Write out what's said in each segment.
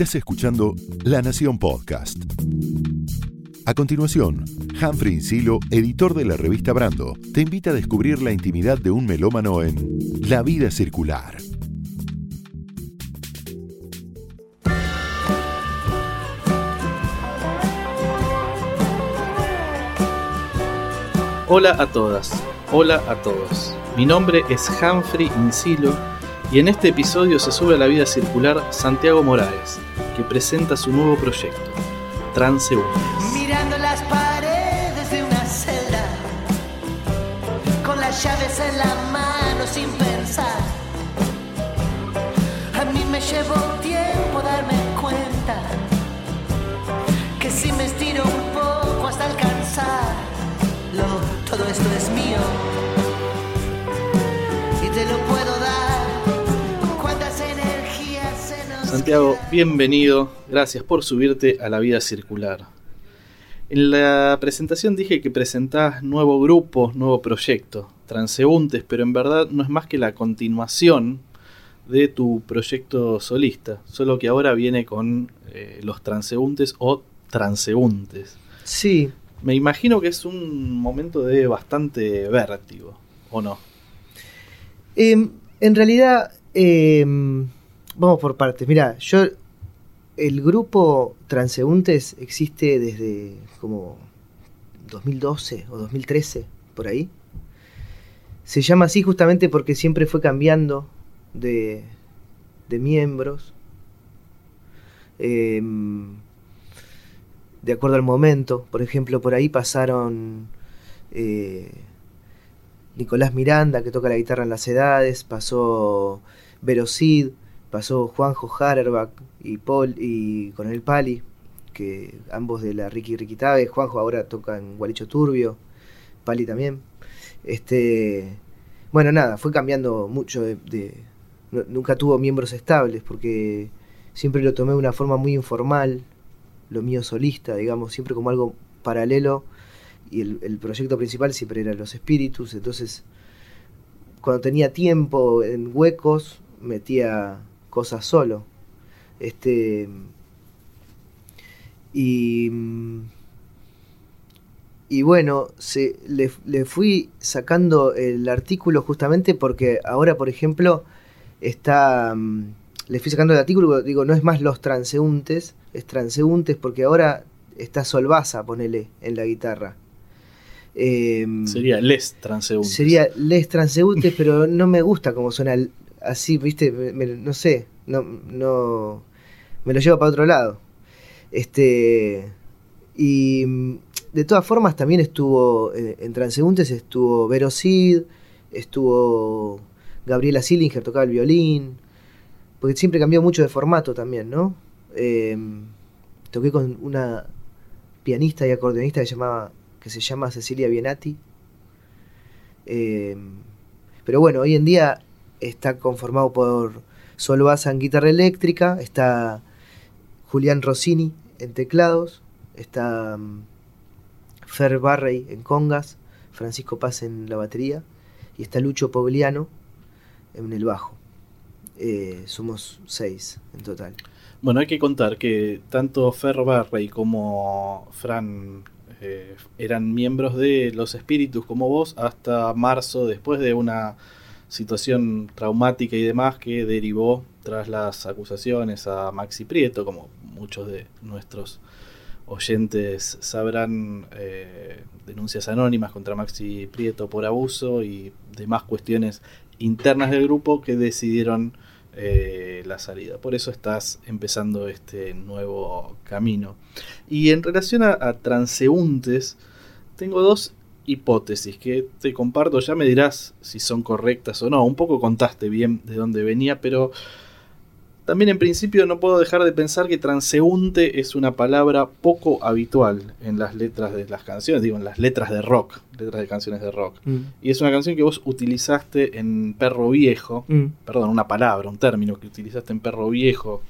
Estás escuchando La Nación Podcast. A continuación, Humphrey Insilo, editor de la revista Brando, te invita a descubrir la intimidad de un melómano en La vida circular. Hola a todas, hola a todos. Mi nombre es Humphrey Insilo y en este episodio se sube a la vida circular Santiago Morales, presenta su nuevo proyecto, Transeúntes. Santiago, bienvenido, gracias por subirte a la vida circular. En la presentación dije que presentás nuevo grupo, nuevo proyecto, Transeúntes, pero en verdad no es más que la continuación de tu proyecto solista, solo que ahora viene con eh, los transeúntes o transeúntes. Sí, Me imagino que es un momento de bastante vértigo, ¿o no? em, en realidad, em, vamos por partes. Mira, yo, el grupo Transeúntes existe desde como 2012 o 2013, por ahí. Se llama así justamente porque siempre fue cambiando de, de miembros. Em, de acuerdo al momento. Por ejemplo, por ahí pasaron eh, Nicolás Miranda, que toca la guitarra en las edades, pasó Vero Cid, pasó Juanjo Harerbach y Paul y con el Pali, que ambos de la Ricky Riquitabe, Juanjo ahora toca en Gualicho Turbio, Pali también. Este, bueno, nada, fue cambiando mucho de, de- nu- nunca tuvo miembros estables porque siempre lo tomé de una forma muy informal, lo mío solista, digamos, siempre como algo paralelo y el, el proyecto principal siempre era los espíritus, entonces cuando tenía tiempo en huecos metía cosas solo. Este y y bueno, se, le, le fui sacando el artículo justamente porque ahora, por ejemplo, está. mm, Le fui sacando el artículo, digo, no es más los transeúntes, es transeúntes porque ahora está Solvaza, ponele, en la guitarra. Em, Sería les transeúntes. Sería les transeúntes, pero no me gusta como suena el- así, viste, Me- no sé, no, no, me lo llevo para otro lado. Este, y mm, de todas formas también estuvo, eh, en transeúntes estuvo Vero Cid, estuvo Gabriela Sillinger, tocaba el violín, porque siempre cambió mucho de formato también, ¿no? Em, toqué con una pianista y acordeonista que, llamaba, que se llama Cecilia Bienati. Eh, pero bueno, hoy en día está conformado por Sol Baza en guitarra eléctrica, está Julián Rossini en teclados, está mm, Fer Barrey en congas, Francisco Paz en la batería y está Lucho Pogliano en el bajo. Eh, somos seis en total. Bueno, hay que contar que tanto Fer Barrey como Fran eh, eran miembros de los espíritus como vos hasta marzo, después de una situación traumática y demás que derivó tras las acusaciones a Maxi Prieto, como muchos de nuestros oyentes sabrán, eh, denuncias anónimas contra Maxi Prieto por abuso y demás cuestiones internas del grupo que decidieron eh, la salida. Por eso estás empezando este nuevo camino. Y en relación a, a transeúntes, tengo dos hipótesis que te comparto, ya me dirás si son correctas o no. Un poco contaste bien de dónde venía, pero también en principio no puedo dejar de pensar que transeúnte es una palabra poco habitual en las letras de las canciones, digo, en las letras de rock, letras de canciones de rock. Y es una canción que vos utilizaste en Perro Viejo, Mm. perdón, una palabra, un término que utilizaste en Perro Viejo,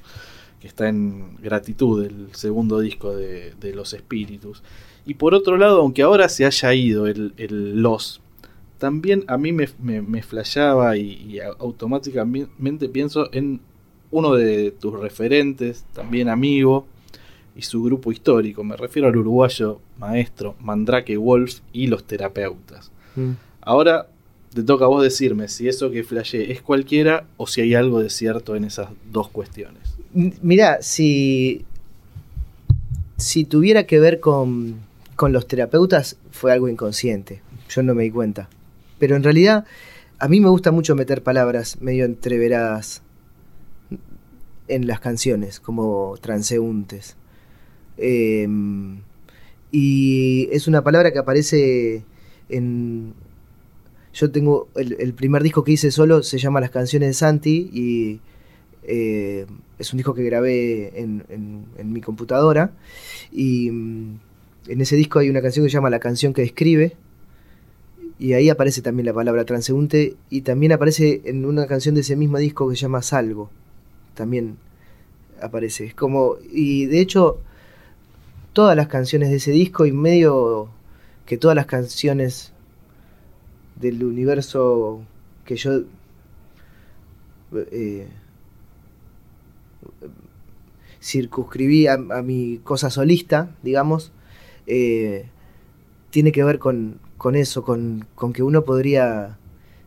que está en Gratitud, el segundo disco de, de Los Espíritus. Y por otro lado, aunque ahora se haya ido el, el Los, también a mí me, me, me flasheaba y, y automáticamente pienso en uno de tus referentes, también amigo, y su grupo histórico. Me refiero al uruguayo maestro Mandrake Wolf y los terapeutas. Mm. Ahora te toca a vos decirme si eso que flashé es cualquiera o si hay algo de cierto en esas dos cuestiones. Mirá, si, si tuviera que ver con, con los terapeutas, fue algo inconsciente. Yo no me di cuenta. Pero en realidad, a mí me gusta mucho meter palabras medio entreveradas en las canciones, como transeúntes. Eh, y es una palabra que aparece en... Yo tengo el, primer disco que hice solo, se llama Las canciones de Santi y eh, es un disco que grabé en, en- en mi computadora y mm, en ese disco hay una canción que se llama La canción que escribe y ahí aparece también la palabra transeúnte y también aparece en una canción de ese mismo disco que se llama Salvo también aparece. Es como y de hecho todas las canciones de ese disco y medio que todas las canciones del universo que yo eh, circunscribí a mi cosa solista, digamos, eh, tiene que ver con, con eso, con, con que uno podría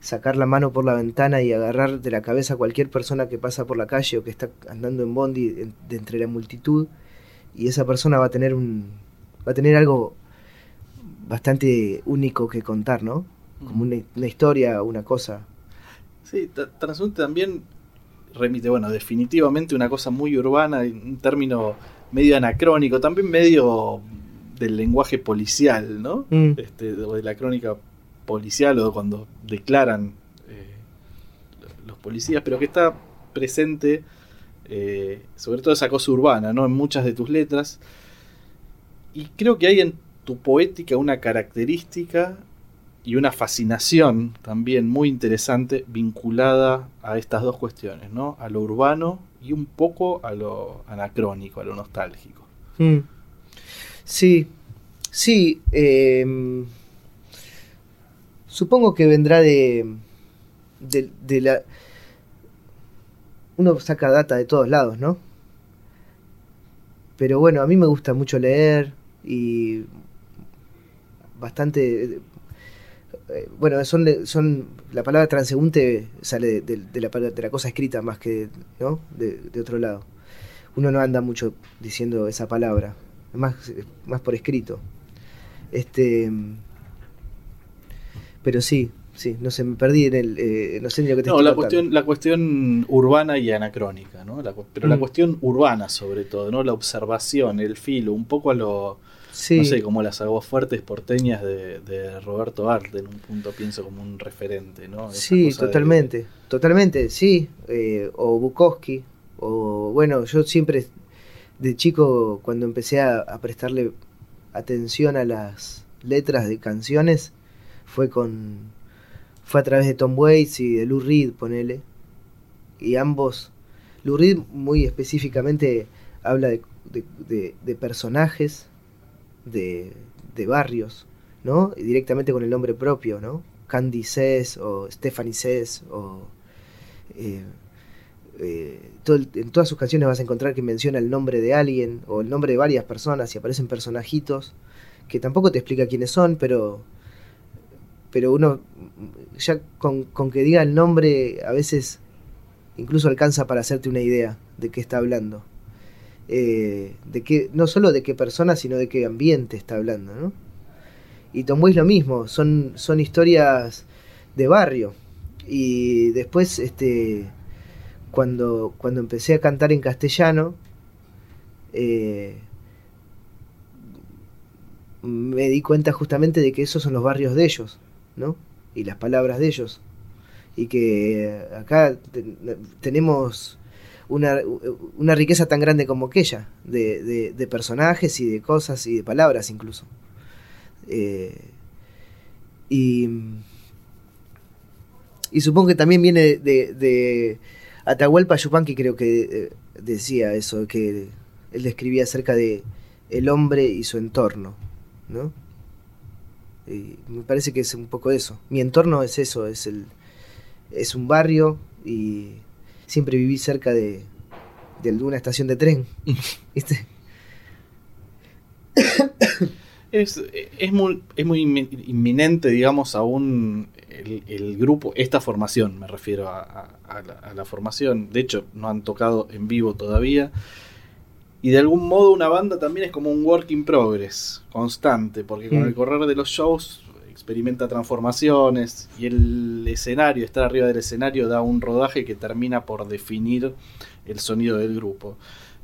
sacar la mano por la ventana y agarrar de la cabeza a cualquier persona que pasa por la calle o que está andando en bondi de, de entre la multitud y esa persona va a tener un va a tener algo bastante único que contar, ¿no? Como una, una historia, una cosa. Sí, tra- transeúnte también remite, bueno, definitivamente una cosa muy urbana, un término medio anacrónico, también medio del lenguaje policial, ¿no? Mm. Este, o de la crónica policial o cuando declaran eh, los policías, pero que está presente, eh, sobre todo esa cosa urbana, ¿no? En muchas de tus letras. Y creo que hay en tu poética una característica y una fascinación también muy interesante vinculada a estas dos cuestiones, ¿no? A lo urbano y un poco a lo anacrónico, a lo nostálgico. Mm. Sí, sí. em, supongo que vendrá de, de, de la... Uno saca data de todos lados, ¿no? Pero bueno, a mí me gusta mucho leer y bastante... eh, Bueno, son, son la palabra transeúnte sale de, de- la, de la cosa escrita más que ¿no? de, otro lado. Uno no anda mucho diciendo esa palabra, más, más por escrito. Este, pero sí, sí, no sé, me perdí en el, eh, no sé ni lo que te No, estoy la contando. cuestión, la cuestión urbana y anacrónica, ¿no? La pero la Mm. cuestión urbana sobre todo, ¿no? La observación, el filo, un poco a lo, Sí, no sé, como las aguafuertes porteñas de, de Roberto Arte, en un punto pienso como un referente, ¿no? Esa sí, cosa de- totalmente, totalmente, sí. eh, o Bukowski, o bueno, yo siempre de chico cuando empecé a, prestarle atención a las letras de canciones fue con fue a través de Tom Waits y de Lou Reed, ponele. Y ambos Lou Reed muy específicamente habla de, de- de- de personajes de, barrios, ¿no? Y directamente con el nombre propio, ¿no? Candy Says o Stephanie Says o eh, eh, en todas sus canciones vas a encontrar que menciona el nombre de alguien o el nombre de varias personas y aparecen personajitos que tampoco te explica quiénes son, pero pero uno ya con, que diga el nombre a veces incluso alcanza para hacerte una idea de qué está hablando. Eh, de qué, no solo de qué persona, sino de qué ambiente está hablando, ¿no? Y Tom Waits lo mismo, son, son historias de barrio. Y después, este, cuando, cuando empecé a cantar en castellano, eh, me di cuenta justamente de que esos son los barrios de ellos, ¿no? Y las palabras de ellos. Y que acá te- tenemos una, una riqueza tan grande como aquella, de, de- de personajes y de cosas y de palabras incluso. Eh, y, y supongo que también viene de Atahualpa Yupanqui, creo que eh, decía eso, que él describía acerca de el hombre y su entorno, ¿no? Y me parece que es un poco eso. Mi entorno es eso, es el es un barrio y siempre viví cerca de, de alguna estación de tren. ¿Viste? Es, es, muy, es muy inmi- inminente, digamos, aún el, el grupo, esta formación, me refiero a, a- a la, a la formación. De hecho, no han tocado en vivo todavía. Y de algún modo una banda también es como un work in progress, constante, porque con Mm. el correr de los shows experimenta transformaciones y el escenario, estar arriba del escenario da un rodaje que termina por definir el sonido del grupo.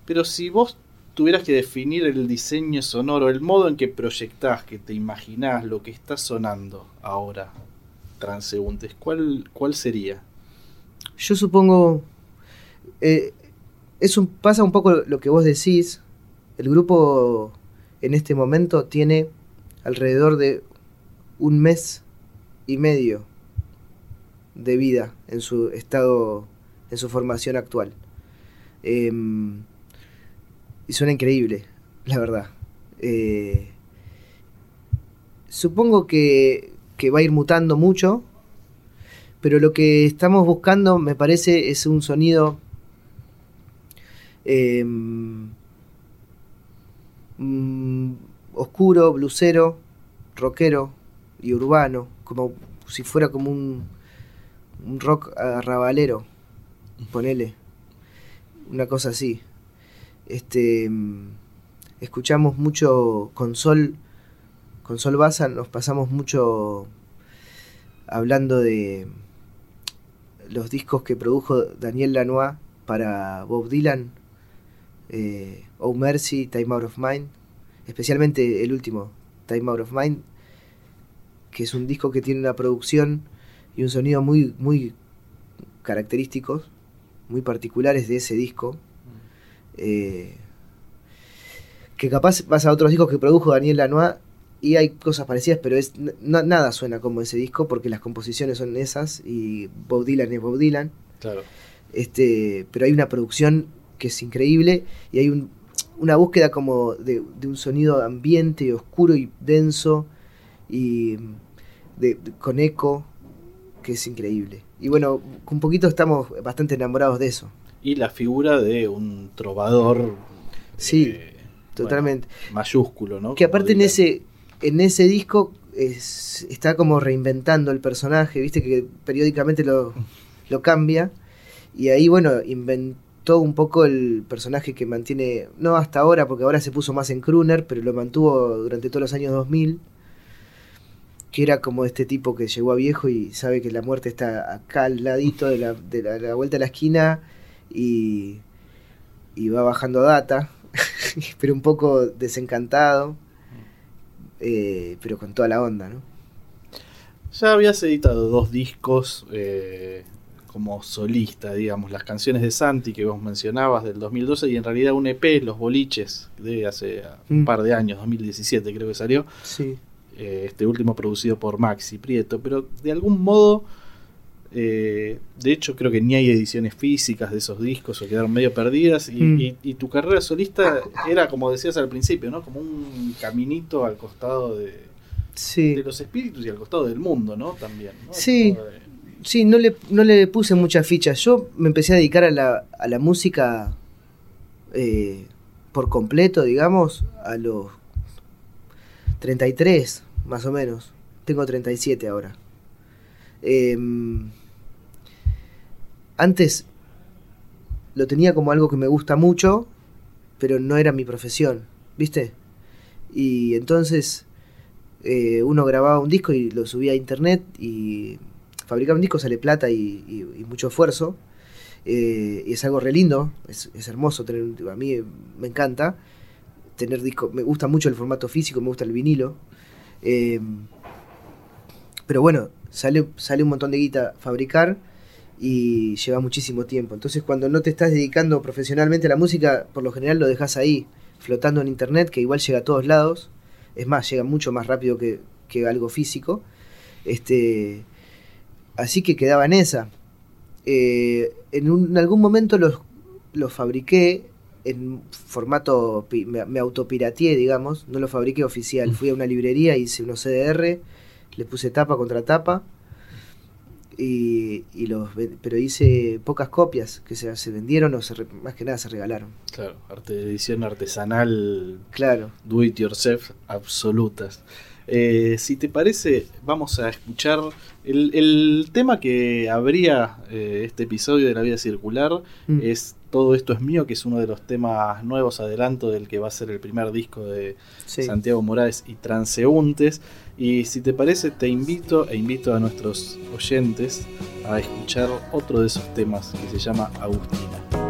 Pero si vos tuvieras que definir el diseño sonoro, el modo en que proyectás, que te imaginás lo que está sonando ahora, transeúntes, ¿cuál, cuál sería? Yo supongo. eh, es un, pasa un poco lo que vos decís. El grupo en este momento tiene alrededor de un mes y medio de vida en su estado, en su formación actual. Em, y suena increíble, la verdad. Eh, supongo que, que va a ir mutando mucho, pero lo que estamos buscando me parece es un sonido em, mm, oscuro, blusero, rockero y urbano, como si fuera como un, un rock arrabalero, ponele, una cosa así. Este, mm, escuchamos mucho con Sol, con Sol Baza, nos pasamos mucho hablando de los discos que produjo Daniel Lanois para Bob Dylan, eh, Oh Mercy, Time Out of Mind, especialmente el último, Time Out of Mind, que es un disco que tiene una producción y un sonido muy, muy característicos, muy particulares de ese disco. eh, que capaz vas a otros discos que produjo Daniel Lanois y hay cosas parecidas, pero es nada suena como ese disco porque las composiciones son esas y Bob Dylan es Bob Dylan. Claro. Este, pero hay una producción que es increíble y hay un- una búsqueda como de, de un sonido ambiente, oscuro y denso y de- de- con eco que es increíble. Y bueno, un poquito estamos bastante enamorados de eso. Y la figura de un trovador. Sí, eh, Totalmente. bueno, mayúsculo, ¿no? Que aparte en ese, en ese disco es- está como reinventando el personaje, viste que periódicamente lo, cambia. Y ahí, bueno, inventó un poco el personaje que mantiene, no hasta ahora, porque ahora se puso más en crooner, pero lo mantuvo durante todos los años 2000. Que era como este tipo que llegó a viejo y sabe que la muerte está acá al ladito de la, vuelta de la esquina y, y va bajando data, pero un poco desencantado eh, pero con toda la onda, ¿no? Ya habías editado dos discos eh, como solista, digamos, las canciones de Santi que vos mencionabas del 2012 y en realidad un EP, Los Boliches, de hace un Mm. par de años, 2017 creo que salió, Sí. eh, este último producido por Maxi Prieto, pero de algún modo, eh, de hecho creo que ni hay ediciones físicas de esos discos o quedaron medio perdidas y, Mm. y- y tu carrera solista era como decías al principio, ¿no? Como un caminito al costado de, Sí. de los espíritus y al costado del mundo, ¿no? También. ¿no? Sí. De- Sí, no le, no le puse muchas fichas. Yo me empecé a dedicar a la, a la música eh, por completo, digamos, a los 33, más o menos. Tengo 37 ahora. Em, antes lo tenía como algo que me gusta mucho, pero no era mi profesión, ¿viste? Y entonces eh, uno grababa un disco y lo subía a internet y fabricar un disco sale plata y, mucho esfuerzo. eh, y es algo re lindo, es, es hermoso tener a mí me encanta tener disco, me gusta mucho el formato físico, me gusta el vinilo. eh, pero bueno, sale, sale un montón de guita fabricar y lleva muchísimo tiempo. Entonces cuando no te estás dedicando profesionalmente a la música, por lo general lo dejas ahí, flotando en internet, que igual llega a todos lados. Es más, llega mucho más rápido que, que algo físico. Este, así que quedaba en esa. Eh, en, un- en algún momento los, los fabriqué en formato, me, me autopirateé, digamos, no lo fabriqué oficial. Fui a una librería, hice unos CDR, le puse tapa contra tapa. Y, y los pero hice pocas copias que se, se vendieron o se re- más que nada se regalaron. Claro, arte, edición artesanal, Claro. do it yourself, absolutas. Eh, si te parece, vamos a escuchar el, el tema que abría eh, este episodio de La Vida Circular. Mm. Es Todo esto es mío, que es uno de los temas nuevos, adelanto del que va a ser el primer disco de Sí. Santiago Morales y Transeúntes. Y si te parece, te invito e invito a nuestros oyentes a escuchar otro de esos temas que se llama Agustina. Agustina,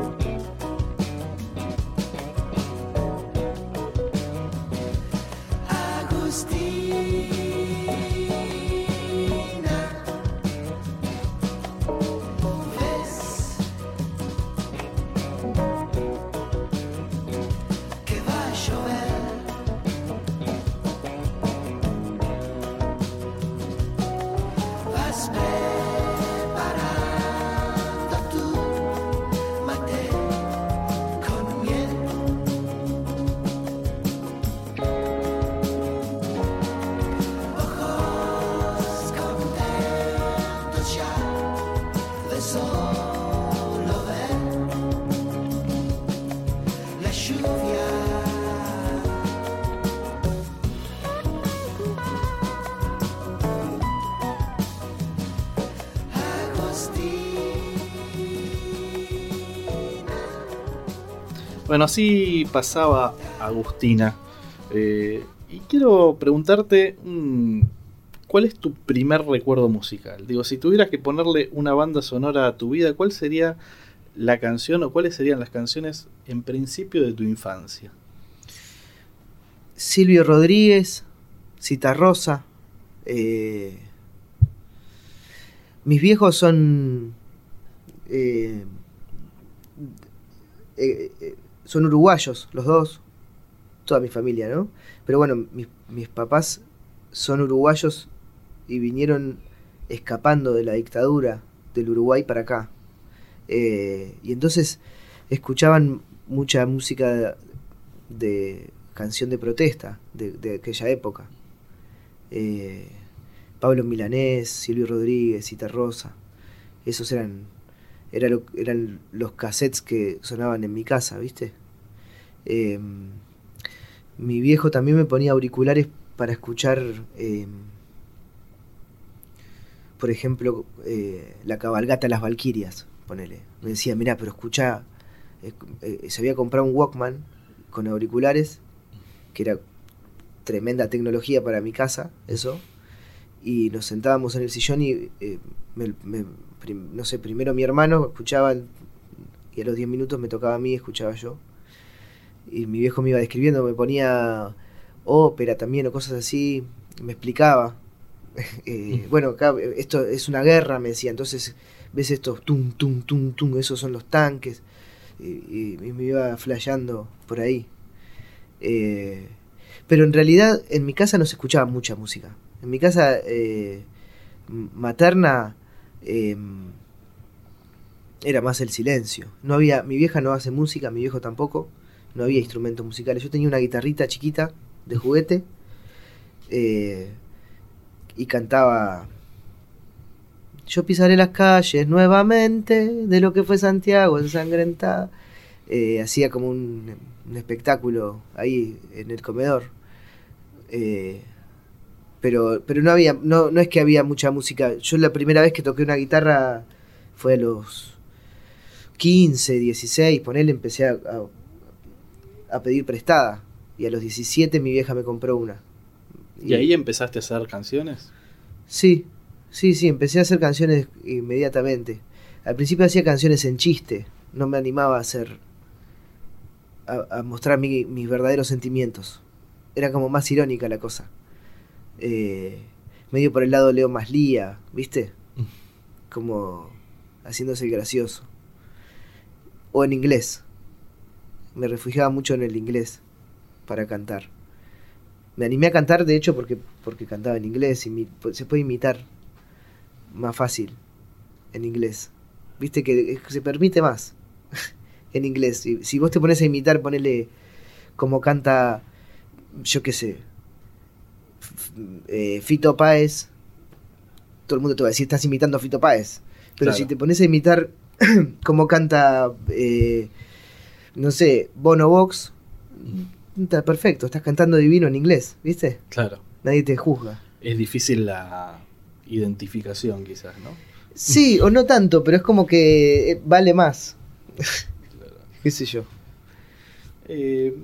Bueno, así pasaba Agustina. Eh, y quiero preguntarte, mm, ¿cuál es tu primer recuerdo musical? Digo, si tuvieras que ponerle una banda sonora a tu vida, ¿cuál sería la canción o cuáles serían las canciones en principio de tu infancia? Silvio Rodríguez, Cita Rosa. eh, mis viejos son. eh, eh, son uruguayos, los dos. Toda mi familia, ¿no? Pero bueno, mis, mis papás son uruguayos y vinieron escapando de la dictadura del Uruguay para acá. Eh, y entonces escuchaban mucha música de canción de protesta de, aquella época. Eh, Pablo Milanés, Silvio Rodríguez, Cita Rosa. Esos eran, era lo- eran los cassettes que sonaban en mi casa, ¿viste? Eh, mi viejo también me ponía auriculares para escuchar, eh, por ejemplo, eh, la cabalgata las Valquirias, ponele. Me decía, mirá, pero escuchá, eh, eh, se había comprado un Walkman con auriculares, que era tremenda tecnología para mi casa, eso. Y nos sentábamos en el sillón y, me- no sé, primero mi hermano escuchaba y a los 10 minutos me tocaba a mí, escuchaba yo. Y mi viejo me iba describiendo, me ponía ópera también o cosas así, me explicaba. Eh, bueno, acá eh, esto es una guerra, me decía, entonces ves estos tum, tum, tum, tum, esos son los tanques. Y, me iba flasheando por ahí. Eh, pero en realidad en mi casa no se escuchaba mucha música. En mi casa eh, materna eh, era más el silencio. No había, mi vieja no hace música, mi viejo tampoco. No había instrumentos musicales. Yo tenía una guitarrita chiquita de juguete eh, y cantaba. Yo pisaré las calles nuevamente de lo que fue Santiago ensangrentada. Eh, hacía como un, espectáculo ahí en el comedor. Eh, pero, pero no había, no, no es que había mucha música. Yo la primera vez que toqué una guitarra fue a los 15, 16, ponele, empecé a, a pedir prestada. Y a los 17 mi vieja me compró una. ¿Y ahí empezaste a hacer canciones? Sí, sí, sí, empecé a hacer canciones inmediatamente. Al principio hacía canciones en chiste, no me animaba a hacer, a, a mostrar mi- mis verdaderos sentimientos. Era como más irónica la cosa. Eh, medio por el lado Leo Maslía, ¿viste? Como haciéndose el gracioso. O en inglés. Me refugiaba mucho en el inglés para cantar. Me animé a cantar, de hecho, porque, porque cantaba en inglés y mi- se puede imitar más fácil en inglés. Viste que es- se permite más en inglés. Si, si vos te pones a imitar, ponele como canta, yo qué sé, eh, Fito Páez todo el mundo te va a decir, estás imitando a Fito Páez. Pero Claro. si te pones a imitar cómo canta, eh, no sé, Bono Vox, está perfecto, estás cantando divino en inglés, ¿viste? Claro. Nadie te juzga. Es difícil la identificación, quizás, ¿no? Sí, o no tanto, pero es como que eh, vale más. ¿Qué sé yo? Eh,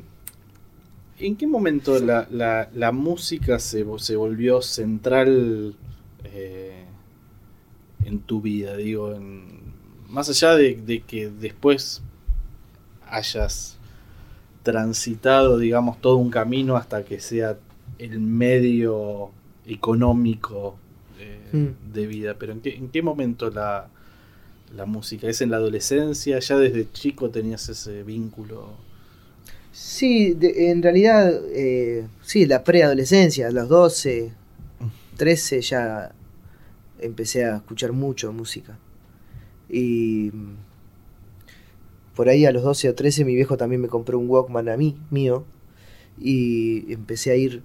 ¿En qué momento la, la- la música se, se volvió central eh, en tu vida? Digo, en- más allá de, de que después hayas transitado, digamos, todo un camino hasta que sea el medio económico eh, Mm. de vida, pero ¿en qué, en qué momento la, la música? ¿Es en la adolescencia? ¿Ya desde chico tenías ese vínculo? Sí, de- en realidad, eh, sí, la preadolescencia, a los 12, 13 ya empecé a escuchar mucho música. Y por ahí a los 12 o 13 mi viejo también me compró un Walkman a mí, mío, y empecé a ir,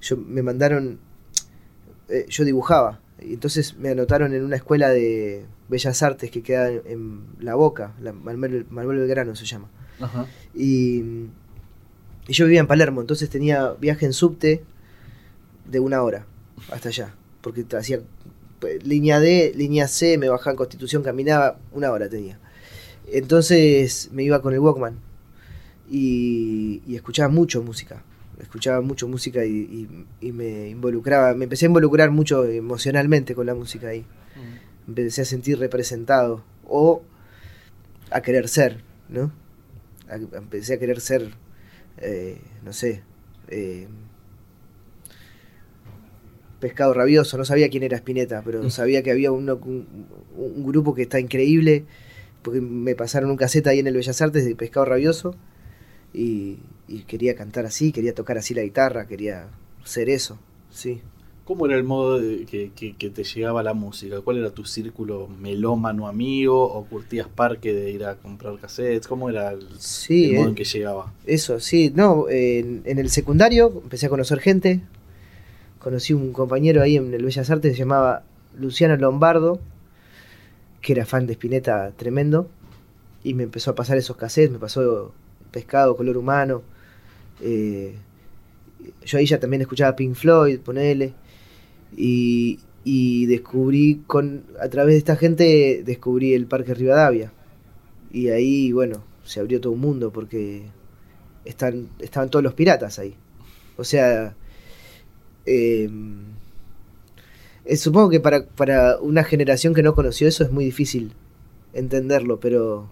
yo me mandaron, eh, yo dibujaba, y entonces me anotaron en una escuela de Bellas Artes que queda en, en La Boca, la Manuel, Manuel Belgrano se llama. Ajá. Y, y yo vivía en Palermo, entonces tenía viaje en subte de una hora hasta allá. Porque hacía pues, línea D, línea C, me bajaba en Constitución, caminaba, una hora tenía. Entonces me iba con el Walkman y, y escuchaba mucho música. Escuchaba mucho música y, y- y me involucraba, me empecé a involucrar mucho emocionalmente con la música ahí. Empecé a sentir representado o a querer ser, ¿no? a- empecé a querer ser, eh, no sé, eh, pescado rabioso. No sabía quién era Spinetta, pero Mm. sabía que había un grupo que está increíble, porque me pasaron un cassette ahí en el Bellas Artes de pescado rabioso y, y quería cantar así, quería tocar así la guitarra, quería ser eso, sí. ¿Cómo era el modo de que, que- que te llegaba la música? ¿Cuál era tu círculo melómano amigo? ¿O curtías parque de ir a comprar cassettes? ¿Cómo era el, Sí, el modo eh, en que llegaba? Eso, sí, no, en, en el secundario empecé a conocer gente. Conocí un compañero ahí en el Bellas Artes, se llamaba Luciano Lombardo, que era fan de Spinetta tremendo, y me empezó a pasar esos cassettes, me pasó Pescado, Color Humano. eh, yo ahí ya también escuchaba Pink Floyd, ponele, y, y descubrí, con a través de esta gente, descubrí el Parque Rivadavia. Y ahí, bueno, se abrió todo un mundo porque están, estaban todos los piratas ahí. O sea, eh, eh, supongo que para, para una generación que no conoció eso es muy difícil entenderlo, pero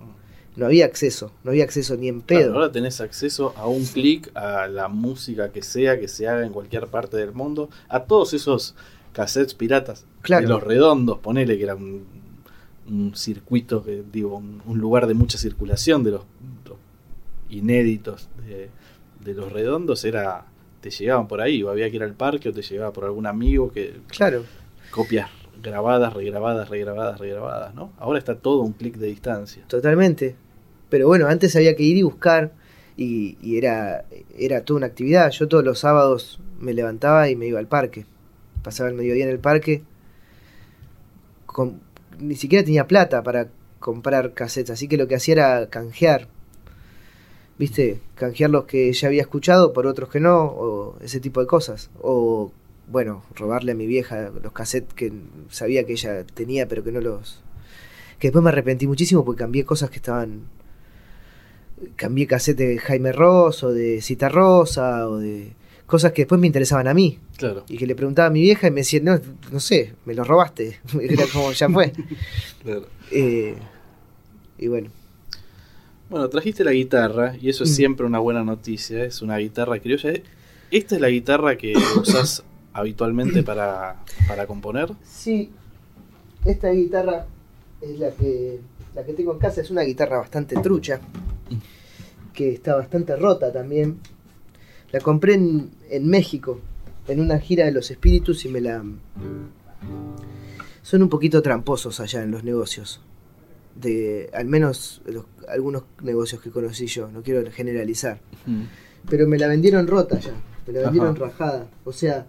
no había acceso, no había acceso ni en Claro, pedo. ahora tenés acceso a un clic a la música que sea, que se haga en cualquier parte del mundo, a todos esos cassettes piratas. Claro. De los redondos, ponele que era un, un circuito, que digo, un, un lugar de mucha circulación de los, los inéditos de, de los redondos, era te llegaban por ahí, o había que ir al parque o te llegaba por algún amigo que Claro, copias grabadas, regrabadas, regrabadas, regrabadas, ¿no? Ahora está todo un clic de distancia. totalmente. Pero bueno, antes había que ir y buscar y, y era, era toda una actividad. Yo todos los sábados me levantaba y me iba al parque. Pasaba el mediodía en el parque. Con- ni siquiera tenía plata para comprar cassettes, así que lo que hacía era canjear. ¿Viste? Canjear los que ya había escuchado por otros que no, o ese tipo de cosas. O, bueno, robarle a mi vieja los cassettes que sabía que ella tenía, pero que no los. Que después me arrepentí muchísimo porque cambié cosas que estaban. Cambié cassette de Jaime Ross, o de Cita Rosa, o de. Cosas que después me interesaban a mí. Claro. Y que le preguntaba a mi vieja y me decía, no, no sé, me lo robaste. Era como, ya fue. claro. Eh, y bueno. Bueno, trajiste la guitarra y eso es Mm. siempre una buena noticia. Es una guitarra criolla. ¿Esta es la guitarra que usas habitualmente para, para componer? Sí, esta guitarra es la que, la que tengo en casa. Es una guitarra bastante trucha, que está bastante rota también. La compré en, en México, en una gira de los espíritus y me la... Son un poquito tramposos allá en los negocios. De, al menos los- algunos negocios que conocí yo, no quiero generalizar. Pero me la vendieron rota ya, me la vendieron Ajá. rajada. O sea,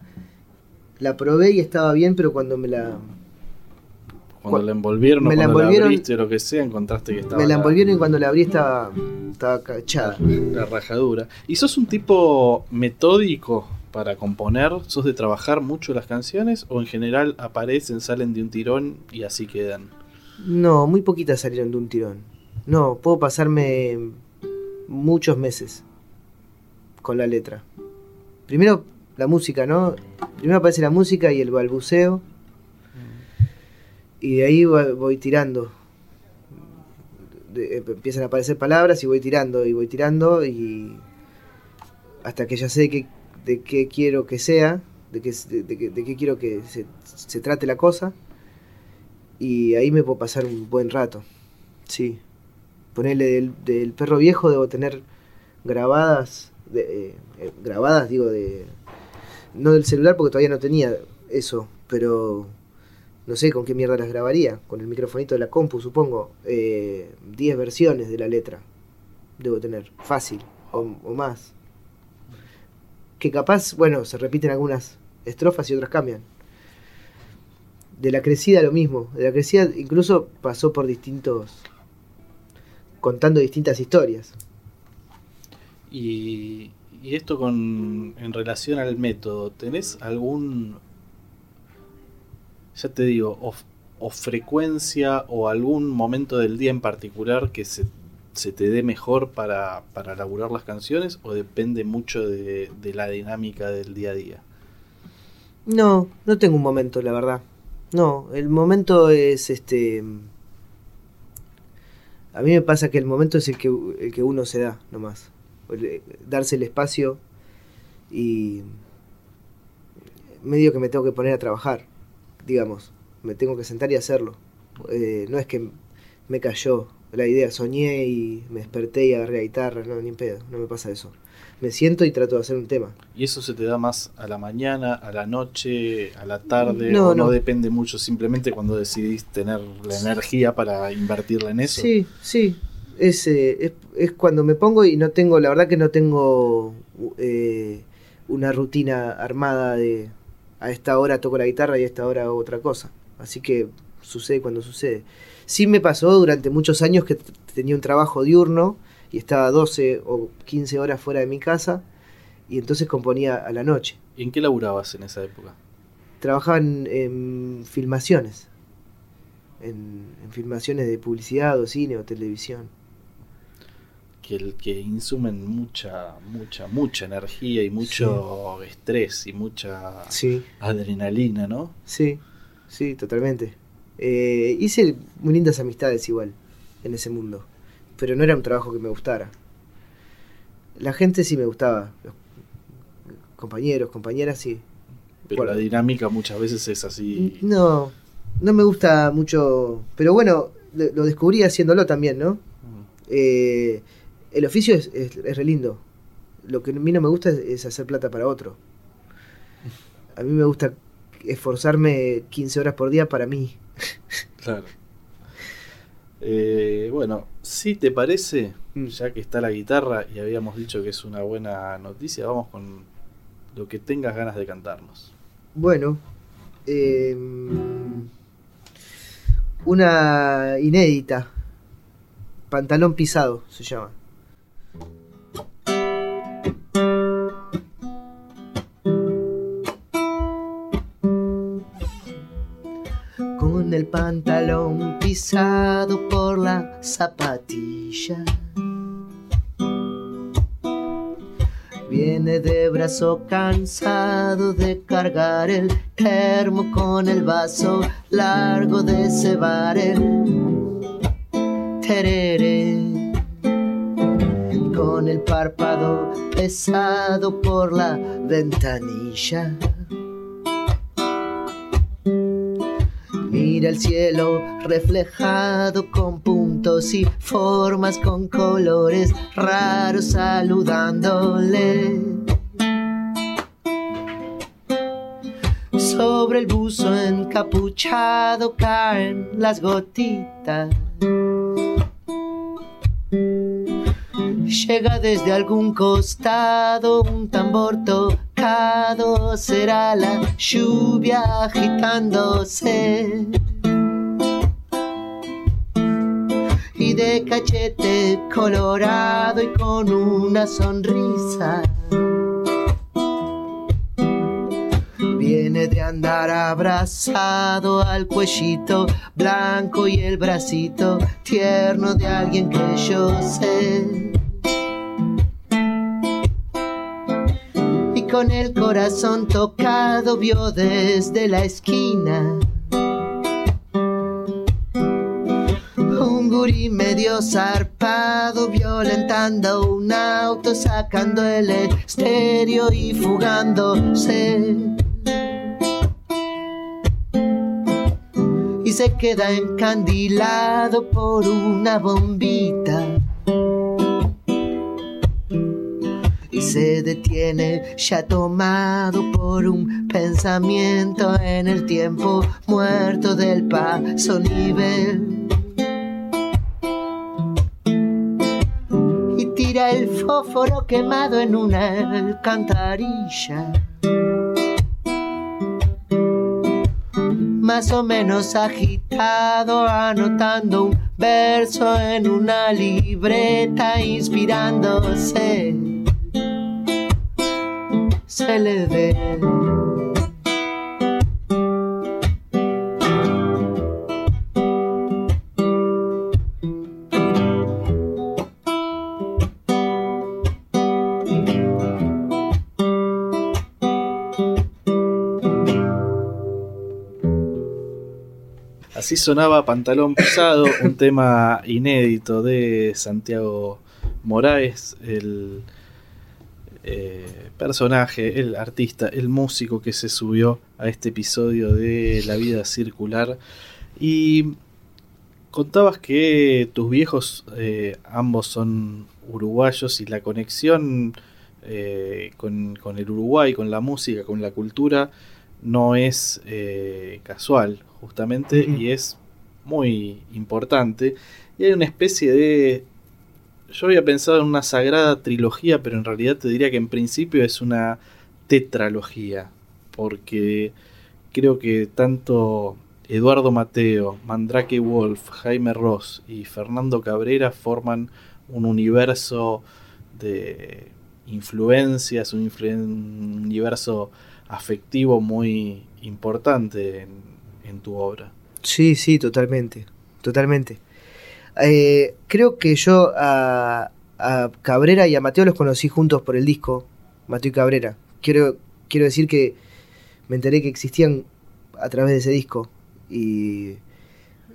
la probé y estaba bien, pero cuando me la Cuando Cu- la envolvieron o me la cuando la envolvieron- abriste o lo que sea, encontraste que estaba Me la la- envolvieron y cuando la abrí estaba, estaba cachada. la rajadura. ¿Y sos un tipo metódico para componer? ¿Sos de trabajar mucho las canciones o en general aparecen, salen de un tirón y así quedan? No, muy poquitas salieron de un tirón. No, puedo pasarme muchos meses con la letra. Primero la música, ¿no? Primero aparece la música y el balbuceo. Y de ahí voy tirando. Eh, empiezan a aparecer palabras y voy tirando y voy tirando y hasta que ya sé qué, de qué quiero que sea, de qué, de, de qué- de qué quiero que se, se trate la cosa. Y ahí me puedo pasar un buen rato. Sí. Ponerle del, del perro viejo debo tener grabadas, de, eh, eh, grabadas digo de... No del celular porque todavía no tenía eso, pero no sé con qué mierda las grabaría. Con el microfonito de la compu, supongo. eh, 10 versiones de la letra. Debo tener. Fácil. O, o más. Que capaz, bueno, se repiten algunas estrofas y otras cambian. De la crecida lo mismo. De la crecida incluso pasó por distintos... Contando distintas historias. Y, y esto con en relación al método, ¿tenés algún, ya te digo, o, o frecuencia o algún momento del día en particular que se, se te dé mejor para, para elaborar las canciones o depende mucho de, de la dinámica del día a día? No, no tengo un momento, la verdad. No, el momento es este. A mí me pasa que el momento es el que, el que uno se da, nomás. Darse el espacio y. medio que me tengo que poner a trabajar, digamos. Me tengo que sentar y hacerlo. Eh, no es que me cayó la idea, soñé y me desperté y agarré la guitarra, no, ni pedo, no me pasa eso. Me siento y trato de hacer un tema. ¿Y eso se te da más a la mañana, a la noche, a la tarde? No, ¿O no, no. depende mucho simplemente cuando decidís tener la energía para invertirla en eso? Sí, sí. Es, eh, es, es cuando me pongo y no tengo, la verdad que no tengo eh, una rutina armada de a esta hora toco la guitarra y a esta hora hago otra cosa. Así que sucede cuando sucede. Sí me pasó durante muchos años que tenía un trabajo diurno y estaba 12 o 15 horas fuera de mi casa y entonces componía a la noche. ¿Y en qué laburabas en esa época? Trabajaba en, en filmaciones, en, en filmaciones de publicidad o cine o televisión. que, el, que insumen mucha, mucha, mucha energía y mucho estrés y mucha Sí. adrenalina, ¿no? Sí, sí, totalmente. Eh, hice muy lindas amistades igual en ese mundo, pero no era un trabajo que me gustara. La gente sí me gustaba, los compañeros, compañeras sí. Pero Bueno. la dinámica muchas veces es así. No, no me gusta mucho, pero bueno, lo, lo descubrí haciéndolo también, ¿no? Mm. Eh, el oficio es, es, es re lindo. Lo que a mí no me gusta es, es hacer plata para otro. A mí me gusta esforzarme 15 horas por día para mí. Claro. Eh, bueno, si te parece, Mm. ya que está la guitarra y habíamos dicho que es una buena noticia, vamos con lo que tengas ganas de cantarnos. Bueno, eh, una inédita. Pantalón pisado se llama. El pantalón pisado por la zapatilla. Viene de brazo cansado de cargar el termo con el vaso largo de cebar el tereré. Con el párpado pesado por la ventanilla. El cielo reflejado con puntos y formas con colores raros saludándole. Sobre el buzo encapuchado caen las gotitas. Llega desde algún costado un tambor tocado, será la lluvia agitándose. De cachete colorado y con una sonrisa. Viene de andar abrazado al cuellito blanco y el bracito tierno de alguien que yo sé. Y con el corazón tocado vio desde la esquina gurí medio zarpado violentando un auto sacando el estéreo y fugándose. y se queda encandilado por una bombita. Y se detiene ya tomado por un pensamiento en el tiempo muerto del paso nivel. Fósforo quemado en una alcantarilla. más o menos agitado, anotando un verso en una libreta, inspirándose. Se le ve. Así sonaba Pantalón Pesado, un tema inédito de Santiago Moraes, el eh, personaje, el artista, el músico que se subió a este episodio de La vida circular. Y contabas que tus viejos eh, ambos son uruguayos y la conexión eh, con, con el Uruguay, con la música, con la cultura, no es eh, casual, justamente, y es muy importante. Y hay una especie de... Yo había pensado en una sagrada trilogía, pero en realidad te diría que en principio es una tetralogía, porque creo que tanto Eduardo Mateo, Mandrake Wolf, Jaime Ross y Fernando Cabrera forman un universo de influencias, un, influen- un universo afectivo muy importante en, en tu obra. Sí, sí, totalmente, totalmente. Eh, creo que yo a, a Cabrera y a Mateo los conocí juntos por el disco, Mateo y Cabrera. Quiero, quiero decir que me enteré que existían a través de ese disco y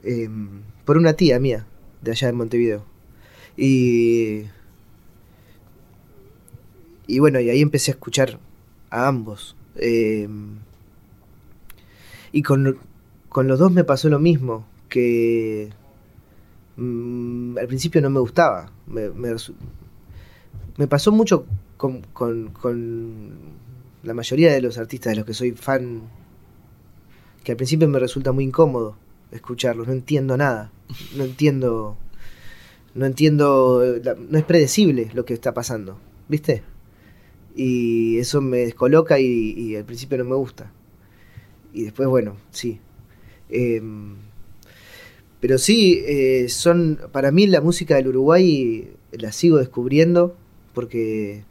em, por una tía mía de allá en Montevideo. Y, y bueno, y ahí empecé a escuchar a ambos. Em, y con, con los dos me pasó lo mismo, que mm, al principio no me gustaba. Me, me pasó mucho con, con- con la mayoría de los artistas de los que soy fan, que al principio me resulta muy incómodo escucharlos, no entiendo nada, no entiendo, no entiendo, eh, no es predecible lo que está pasando, ¿viste? Y eso me descoloca y, al principio no me gusta. Y después, bueno, sí. Em, pero sí, eh, son. Para mí, la música del Uruguay la sigo descubriendo porque.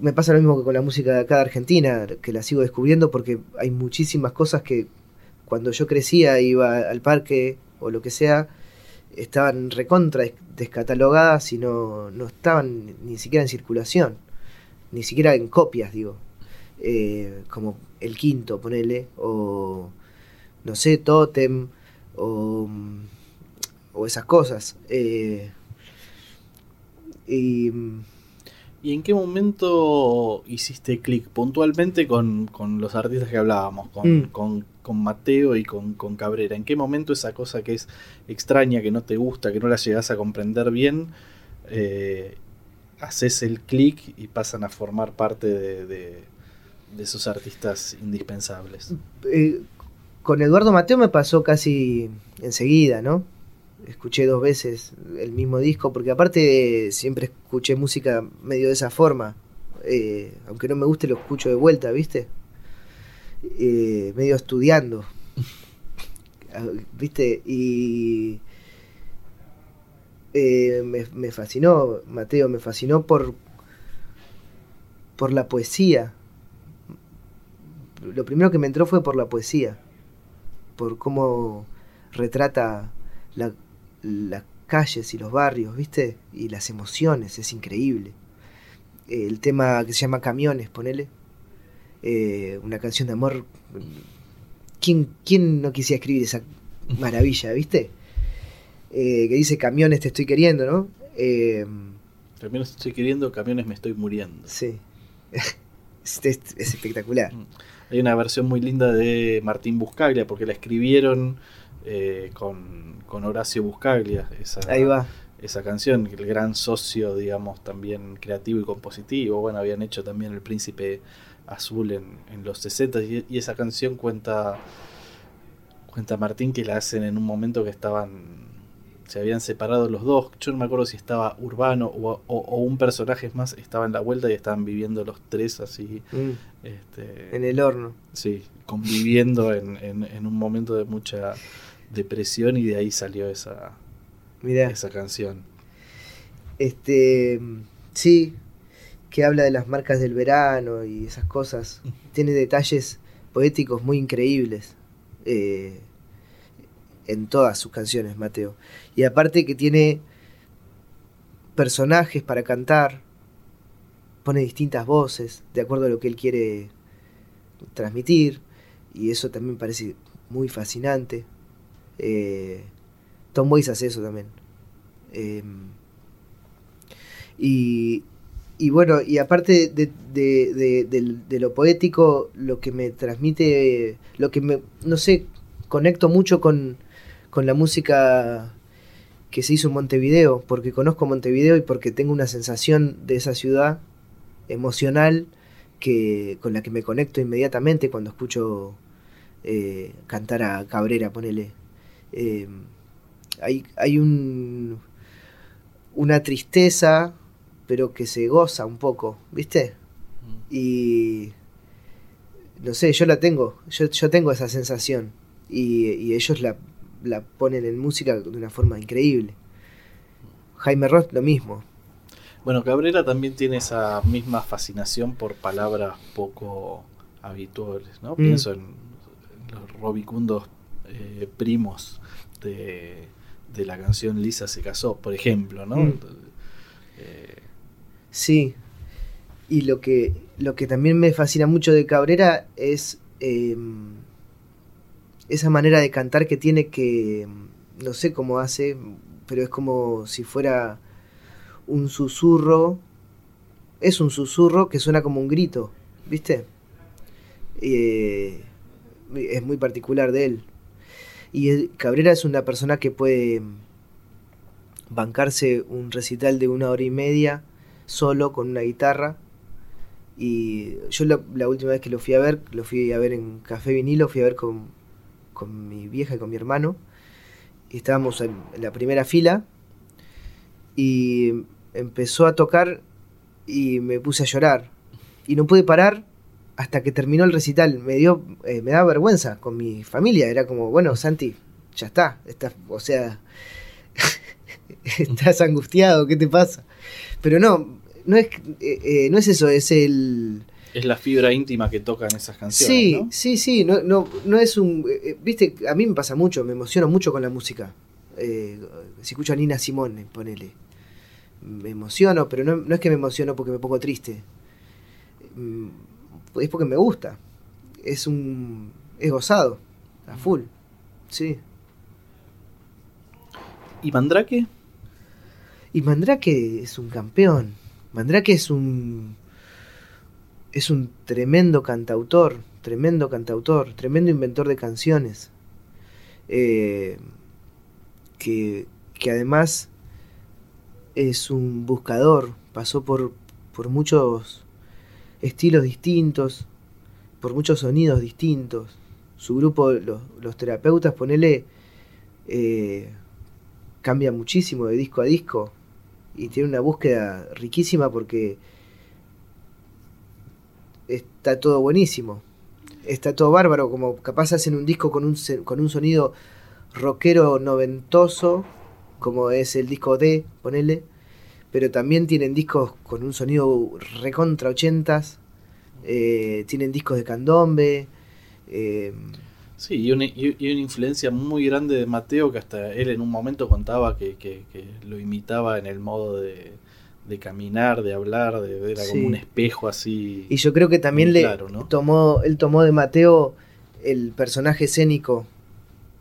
Me pasa lo mismo que con la música de acá de Argentina, que la sigo descubriendo porque hay muchísimas cosas que cuando yo crecía, iba al parque o lo que sea, estaban recontra des- descatalogadas y no, no estaban ni siquiera en circulación, ni siquiera en copias, digo. Eh, como el quinto, ponele, o no sé, Totem, o, o esas cosas. Eh, y ¿Y en qué momento hiciste clic puntualmente con, con los artistas que hablábamos, con, Mm. con, con Mateo y con, con Cabrera? ¿En qué momento esa cosa que es extraña, que no te gusta, que no la llegas a comprender bien, eh, haces el clic y pasan a formar parte de, de- de esos artistas indispensables? eh, con Eduardo Mateo me pasó casi enseguida, ¿no? Escuché dos veces el mismo disco, porque aparte siempre escuché música medio de esa forma. Eh, aunque no me guste, lo escucho de vuelta, ¿viste? Eh, medio estudiando. Ah, ¿Viste? Y. eh, me, me fascinó, Mateo, me fascinó por, por la poesía. Lo primero que me entró fue por la poesía, por cómo retrata la- las calles y los barrios, ¿viste? Y las emociones, es increíble. El tema que se llama Camiones, ponele. Eh, una canción de amor. ¿Quién, quién no quisiera escribir esa maravilla, ¿viste? Eh, que dice Camiones te estoy queriendo, ¿no? Eh, Camiones estoy queriendo, camiones me estoy muriendo. sí. es, es- es espectacular. Hay una versión muy linda de Martín Buscaglia, porque la escribieron eh, con, con Horacio Buscaglia, esa, Ahí va. esa canción, el gran socio, digamos, también creativo y compositivo. Bueno, habían hecho también El Príncipe Azul en, en los 60 y, y esa canción cuenta, cuenta Martín que la hacen en un momento que estaban, se habían separado los dos. Yo no me acuerdo si estaba Urbano o, o- o un personaje más, estaba en la vuelta y estaban viviendo los tres así. Mm, Este, en el horno. Sí, conviviendo en, en- en un momento de mucha depresión y de ahí salió esa, Mirá. esa canción. Este, sí, que habla de las marcas del verano y esas cosas. Tiene detalles poéticos muy increíbles eh, en todas sus canciones, Mateo. Y aparte que tiene personajes para cantar, pone distintas voces de acuerdo a lo que él quiere transmitir, y eso también parece muy fascinante. Eh, Tom Waits hace eso también. Em, y, y bueno, y aparte de, de lo poético, lo que me transmite, lo que me, no sé, conecto mucho con, con la música que se hizo en Montevideo, porque conozco Montevideo y porque tengo una sensación de esa ciudad emocional que, con la que me conecto inmediatamente cuando escucho eh, cantar a Cabrera, ponele. Eh, hay, hay un, una tristeza, pero que se goza un poco, ¿viste? Y no sé, yo la tengo, yo, yo tengo esa sensación y, y ellos la, la ponen en música de una forma increíble. Jaime Ross lo mismo. Bueno, Cabrera también tiene esa misma fascinación por palabras poco habituales, ¿no? Mm. Pienso en los robicundos eh, primos de, de la canción Lisa se casó, por ejemplo, ¿no? Mm. Eh, Sí. Y lo que, lo que también me fascina mucho de Cabrera es eh, esa manera de cantar que tiene que, no sé cómo hace, pero es como si fuera un susurro. Es un susurro que suena como un grito, ¿viste? Eh, es muy particular de él. Y Cabrera es una persona que puede bancarse un recital de una hora y media solo con una guitarra. Y yo la, la última vez que lo fui a ver, lo fui a ver en Café Vinilo, fui a ver con, con mi vieja y con mi hermano. Y estábamos en, la primera fila. Y empezó a tocar y me puse a llorar. Y no pude parar hasta que terminó el recital. Me dio, eh, me daba vergüenza con mi familia. Era como, bueno, Santi, ya está. está o sea, estás angustiado, ¿qué te pasa? Pero no, no es, eh, eh, no es eso, es el... es la fibra íntima que tocan esas canciones, Sí, ¿no? sí, sí, no, no, no es un... eh, eh, Viste, a mí me pasa mucho, me emociono mucho con la música. Eh, si escucho a Nina Simone, ponele. Me emociono, pero no, no es que me emociono porque me pongo triste. Mm, Es porque me gusta. Es un... Es gozado, a full. Sí. ¿Y Mandrake? Y Mandrake es un campeón. Mandrake es un. Es un tremendo cantautor. Tremendo cantautor. Tremendo inventor de canciones. Eh, que, que además es un buscador. Pasó por, por muchos estilos distintos. Por muchos sonidos distintos. Su grupo, los, los terapeutas, ponele. eh, cambia muchísimo de disco a disco y tiene una búsqueda riquísima porque está todo buenísimo. Está todo bárbaro, como capaz hacen un disco con un, con un sonido rockero noventoso, como es el disco D, ponele, pero también tienen discos con un sonido recontra ochentas, eh, tienen discos de candombe. Eh, Sí, y una, y una influencia muy grande de Mateo que hasta él en un momento contaba que, que- que lo imitaba en el modo de, de caminar, de hablar, de era Sí. como un espejo así. y yo creo que también le claro, ¿no? tomó, él tomó de Mateo el personaje escénico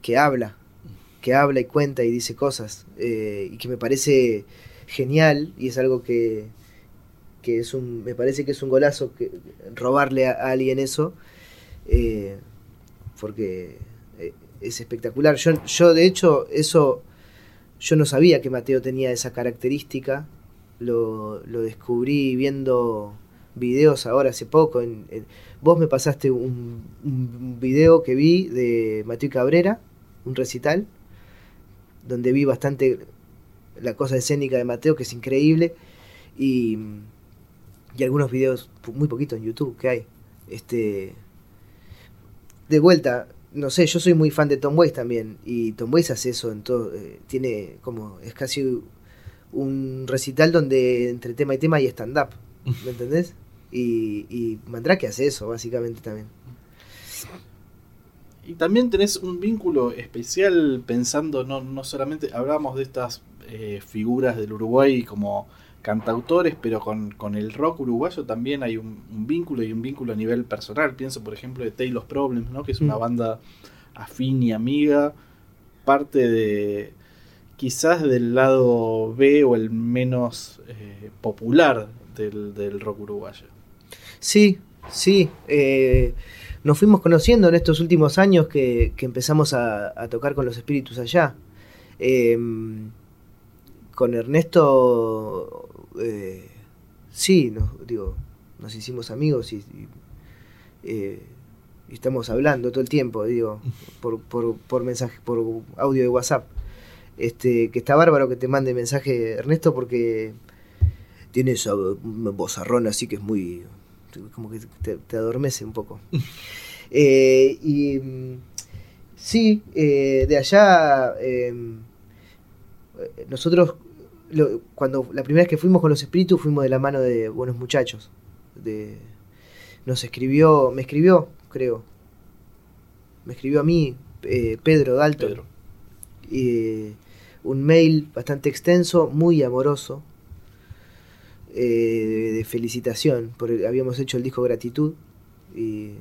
que habla, que habla y cuenta y dice cosas, eh, y que me parece genial, y es algo que, que es un, me parece que es un golazo que, robarle a, a alguien eso, eh, porque eh, es espectacular. Yo, yo de hecho, eso, yo no sabía que Mateo tenía esa característica, lo, lo descubrí viendo videos ahora hace poco. En, vos me pasaste un, un video que vi de Mateo Cabrera, un recital, donde vi bastante la cosa escénica de Mateo, que es increíble, y, y algunos videos, muy poquito en YouTube que hay. Este, de vuelta, no sé, yo soy muy fan de Tom Waits también, y Tom Waits hace eso en todo, eh, tiene como, es casi un recital donde entre tema y tema hay stand-up, ¿me entendés? Y, y Mandrake hace eso, básicamente también. Y también tenés un vínculo especial pensando, no, no solamente hablábamos de estas eh, figuras del Uruguay como cantautores, pero con, con el rock uruguayo también hay un, un vínculo y un vínculo a nivel personal. Pienso, por ejemplo, de Taylor's Problems, ¿no? que es una Mm. banda afín y amiga, parte de quizás del lado B o el menos eh, popular del, del rock uruguayo. Sí, sí. eh, nos fuimos conociendo en estos últimos años que, que empezamos a, tocar con los espíritus allá. Eh, con Ernesto, eh, sí, nos, digo, nos hicimos amigos y, y, y estamos hablando todo el tiempo, digo, por, por, por mensaje, por audio de WhatsApp. Este, que está bárbaro que te mande mensaje Ernesto porque tiene esa bozarrón así que es muy como que te, te adormece un poco. Eh, y sí, eh, de allá eh, nosotros lo- cuando la primera vez que fuimos con los espíritus fuimos de la mano de buenos muchachos. De, nos escribió, me escribió, creo. Me escribió a mí, Pedro Dalton. Pedro. Y, un mail bastante extenso, muy amoroso, eh, de felicitación, porque habíamos hecho el disco Gratitud y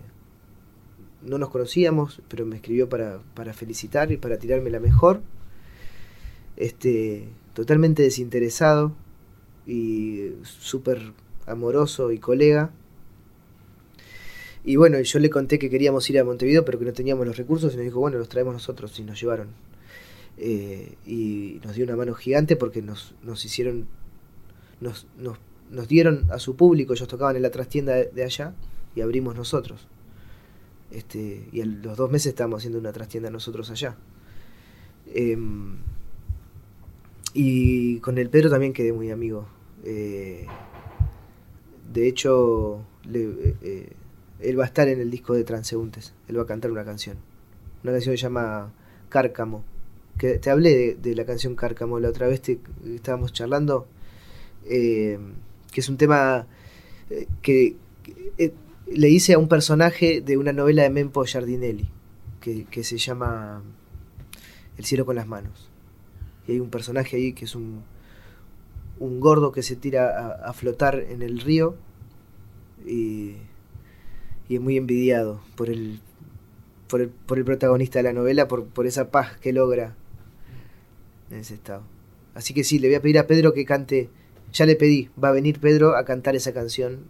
no nos conocíamos, pero me escribió para, para felicitar y para tirarme la mejor. Este, totalmente desinteresado y súper amoroso y colega. Y bueno, yo le conté que queríamos ir a Montevideo, pero que no teníamos los recursos, y nos dijo, bueno, los traemos nosotros, y nos llevaron. Eh, y nos dio una mano gigante porque nos, nos hicieron, nos, nos, nos dieron a su público, ellos tocaban en la trastienda de, allá, y abrimos nosotros. Este, y a los dos meses estábamos haciendo una trastienda nosotros allá. Em, y con el Pedro también quedé muy amigo. Eh, de hecho, le- eh, él va a estar en el disco de Transeúntes. Él va a cantar una canción. Una canción que se llama Cárcamo. Que te hablé de, la canción Cárcamo la otra vez, te, estábamos charlando. eh, que es un tema eh, que, que, eh, le hice a un personaje de una novela de Mempo Giardinelli. Que, que se llama El cielo con las manos. Y hay un personaje ahí que es un, un gordo que se tira a, a flotar en el río y, y es muy envidiado por el, por el, por el protagonista de la novela, por, por esa paz que logra en ese estado. Así que sí, le voy a pedir a Pedro que cante, ya le pedí, va a venir Pedro a cantar esa canción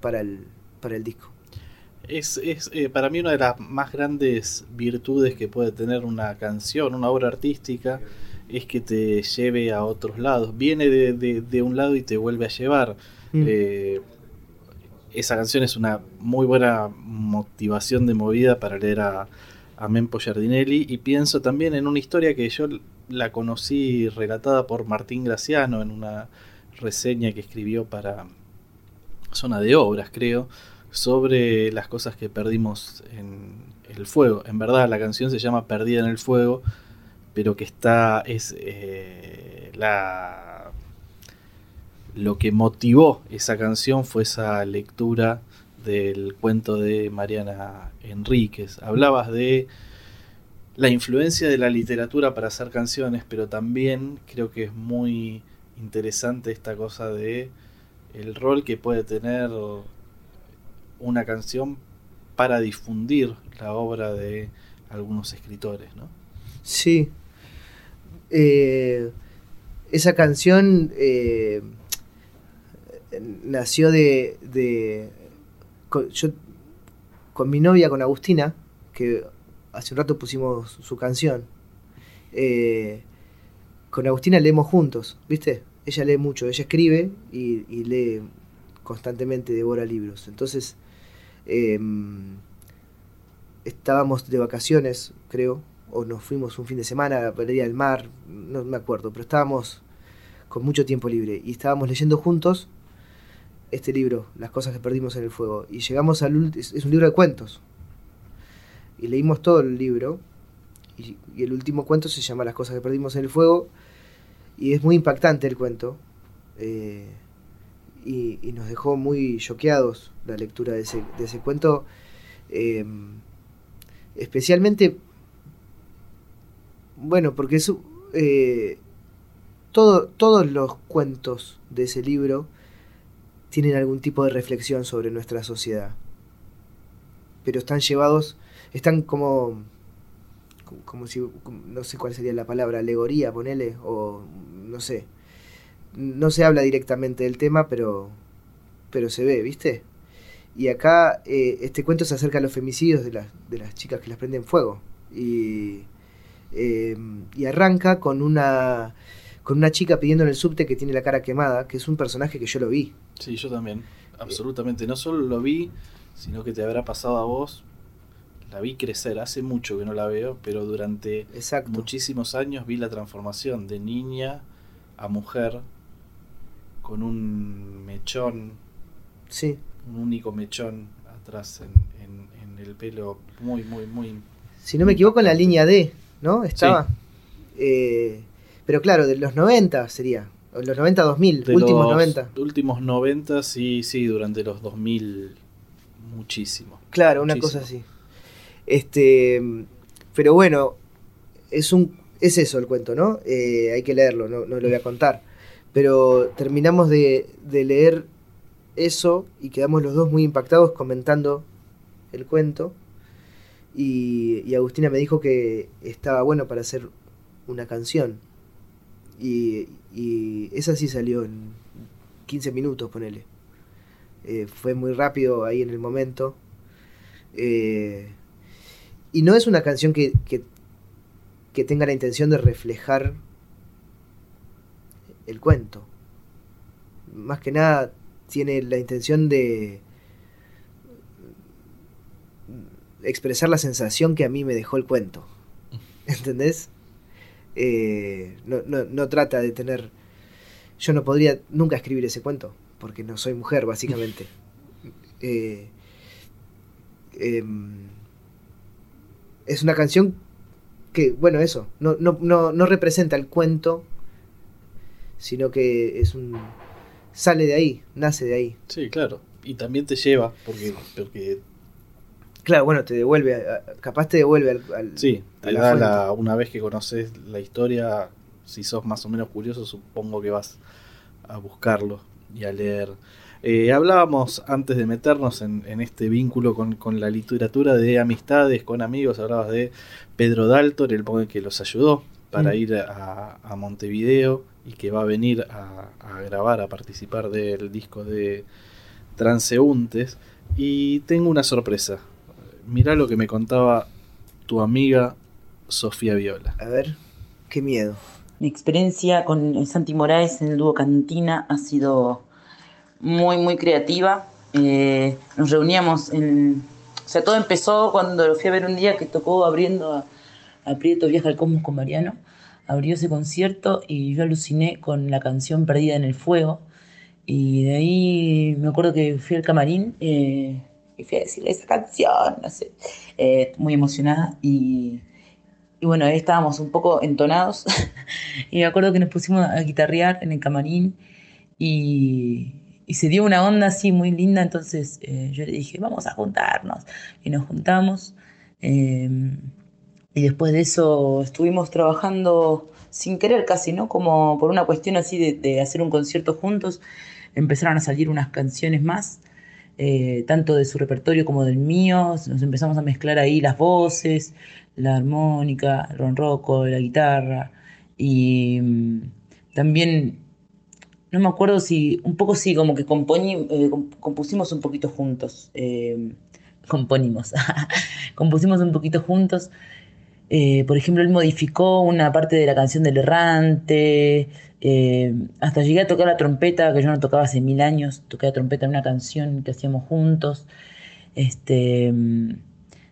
para el, para el disco. Es, es eh, para mí una de las más grandes virtudes que puede tener una canción, una obra artística, es que te lleve a otros lados. Viene de, de- de un lado y te vuelve a llevar. Mm. Eh, esa canción es una muy buena motivación de movida para leer a, a Mempo Giardinelli. Y pienso también en una historia que yo la conocí relatada por Martín Graciano en una reseña que escribió para Zona de Obras, creo, sobre las cosas que perdimos en el fuego. En verdad, la canción se llama Perdida en el Fuego, pero que está, es eh, la... Lo que motivó esa canción fue esa lectura del cuento de Mariana Enríquez. Hablabas de la influencia de la literatura para hacer canciones, pero también creo que es muy interesante esta cosa de el rol que puede tener una canción para difundir la obra de algunos escritores, ¿no? Sí. Eh, esa canción eh, nació de, de yo, con mi novia, con Agustina, que hace un rato pusimos su canción. Eh, con Agustina leemos juntos, ¿viste? Ella lee mucho, ella escribe y, lee constantemente, devora libros. Entonces, em, estábamos de vacaciones, creo, o nos fuimos un fin de semana a la al mar, no me acuerdo, pero estábamos con mucho tiempo libre y estábamos leyendo juntos este libro, Las cosas que perdimos en el fuego, y llegamos al es un libro de cuentos. Y leímos todo el libro y, el último cuento se llama Las cosas que perdimos en el fuego y es muy impactante el cuento. Eh, y, nos dejó muy choqueados la lectura de ese, cuento. Eh, especialmente, bueno, porque es, eh, todo, todos los cuentos de ese libro tienen algún tipo de reflexión sobre nuestra sociedad. Pero están llevados, están como, como si, no sé cuál sería la palabra, alegoría, ponele, o no sé. No se habla directamente del tema, pero, pero se ve, ¿viste? Y acá eh, este cuento se acerca a los femicidios de, las, de las chicas que las prenden fuego. Y, eh, y arranca con una con una chica pidiendo en el subte que tiene la cara quemada, que es un personaje que yo lo vi. Sí, yo también, absolutamente. No solo lo vi, sino que te habrá pasado a vos. La vi crecer, hace mucho que no la veo, pero durante muchísimos años vi la transformación de niña a mujer con un mechón. Sí. Un único mechón atrás en, el pelo muy, muy, muy... Si no me equivoco, en la línea D, ¿no? Estaba. Eh, pero claro, de los 90 sería. Los 90 2000, últimos 90. Últimos 90, sí, sí, durante los 2000 muchísimo. Claro, una cosa así. Este, pero bueno, es un es eso el cuento, ¿no? Eh, hay que leerlo, no, no, lo voy a contar. Pero terminamos de, de leer eso y quedamos los dos muy impactados comentando el cuento. Y, y Agustina me dijo que estaba bueno para hacer una canción. Y, y esa sí salió en 15 minutos, ponele. Eh, fue muy rápido ahí en el momento. Eh, y no es una canción que, que, que, tenga la intención de reflejar el cuento. Más que nada tiene la intención de expresar la sensación que a mí me dejó el cuento. ¿Entendés? Eh, no, no, no, trata de tener... Yo no podría nunca escribir ese cuento, porque no soy mujer, básicamente. Eh, em, es una canción que, bueno, eso, no, no, no, no representa el cuento, sino que es un... sale de ahí, nace de ahí. Sí, claro. Y también te lleva, porque, porque Claro, bueno, te devuelve, capaz te devuelve al... sí, te da la, una vez que conoces la historia, si sos más o menos curioso, supongo que vas a buscarlo y a leer. Eh, hablábamos antes de meternos en, este vínculo con, la literatura de amistades, con amigos, hablabas de Pedro Dalton, el que los ayudó para mm. ir a, Montevideo y que va a venir a, a grabar, a participar del disco de Transeúntes. Y tengo una sorpresa mirá lo que me contaba tu amiga Sofía Viola. A ver, qué miedo. Mi experiencia con Santi Moraes en el dúo Cantina ha sido muy, muy creativa. Eh, nos reuníamos en... O sea, todo empezó cuando lo fui a ver un día que tocó abriendo a, a Prieto Viaja al Cosmos con Mariano. Abrió ese concierto y yo aluciné con la canción Perdida en el Fuego. Y de ahí me acuerdo que fui al camarín eh, y fui a decirle esa canción, no sé, eh, muy emocionada y, y bueno, ahí estábamos un poco entonados. y me acuerdo que nos pusimos a guitarrear en el camarín y, y se dio una onda así muy linda. Entonces eh, yo le dije, vamos a juntarnos. Y nos juntamos. eh, y después de eso estuvimos trabajando sin querer casi, ¿no? Como por una cuestión así de, de hacer un concierto juntos. Empezaron a salir unas canciones más. eh, tanto de su repertorio como del mío, nos empezamos a mezclar ahí las voces, la armónica, el ronroco, la guitarra y mm, también no me acuerdo si un poco sí como que compoñi- eh, comp- compusimos un poquito juntos eh, componimos compusimos un poquito juntos Eh, por ejemplo él modificó una parte de la canción del errante hasta llegué a tocar la trompeta que yo no tocaba hace mil años toqué la trompeta en una canción que hacíamos juntos este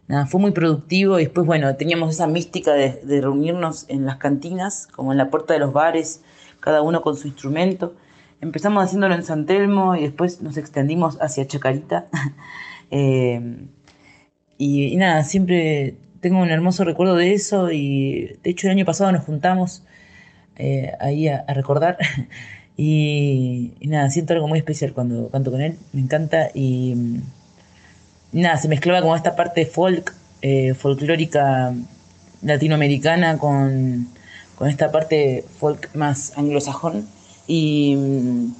nada, fue muy productivo y después, bueno, teníamos esa mística de reunirnos en las cantinas, como en la puerta de los bares, cada uno con su instrumento. Empezamos haciéndolo en San Telmo y después nos extendimos hacia Chacarita. Eh, y, nada, siempre tengo un hermoso recuerdo de eso y de hecho el año pasado nos juntamos eh, ahí a, recordar y, nada, siento algo muy especial cuando canto con él, me encanta y nada, se mezclaba como esta parte folk, eh, folclórica latinoamericana con, con esta parte folk más anglosajón. Y mm,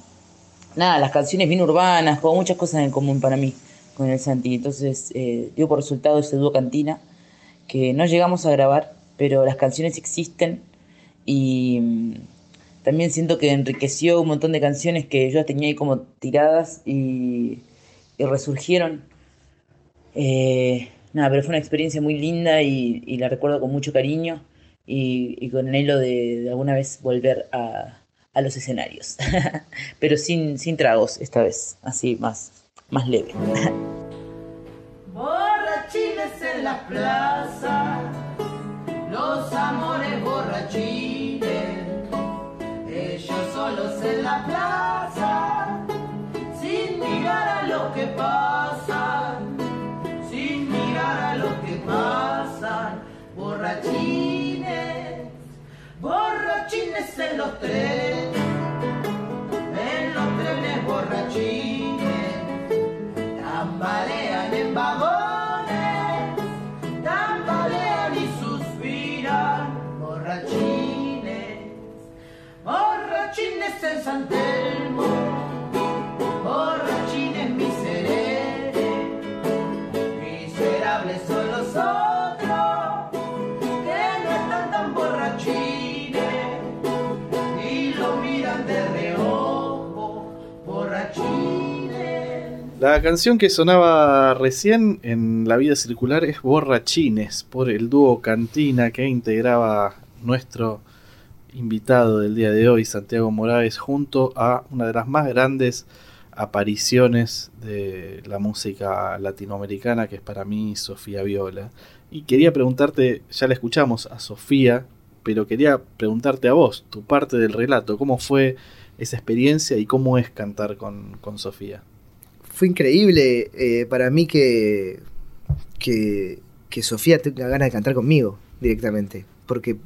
nada, las canciones bien urbanas, con muchas cosas en común para mí con el Santi. Entonces eh, dio por resultado ese dúo cantina que no llegamos a grabar, pero las canciones existen y mm, también siento que enriqueció un montón de canciones que yo tenía ahí como tiradas y, y resurgieron. Eh, nada, pero fue una experiencia muy linda y, la recuerdo con mucho cariño y, con anhelo de, de alguna vez volver a, a los escenarios. pero sin, sin tragos esta vez, así más, más leve. Borrachines en la plaza, los amores borrachines, ellos solos en la plaza, sin mirar a lo que pasa, sin mirar a lo que pasa, borrachines, borrachines en los trenes, en los trenes borrachines tambalean en vagones, tambalean y suspiran, borrachines, borrachines en San Telmo, La canción que sonaba recién en La Vida Circular es Borrachines, por el dúo Cantina que integraba nuestro invitado del día de hoy, Santiago Morales, junto a una de las más grandes apariciones de la música latinoamericana, que es para mí Sofía Viola. Y quería preguntarte, ya la escuchamos a Sofía, pero quería preguntarte a vos, tu parte del relato, ¿cómo fue esa experiencia y cómo es cantar con, con Sofía? Fue increíble eh, para mí que, que, Sofía tenga ganas de cantar conmigo directamente. Porque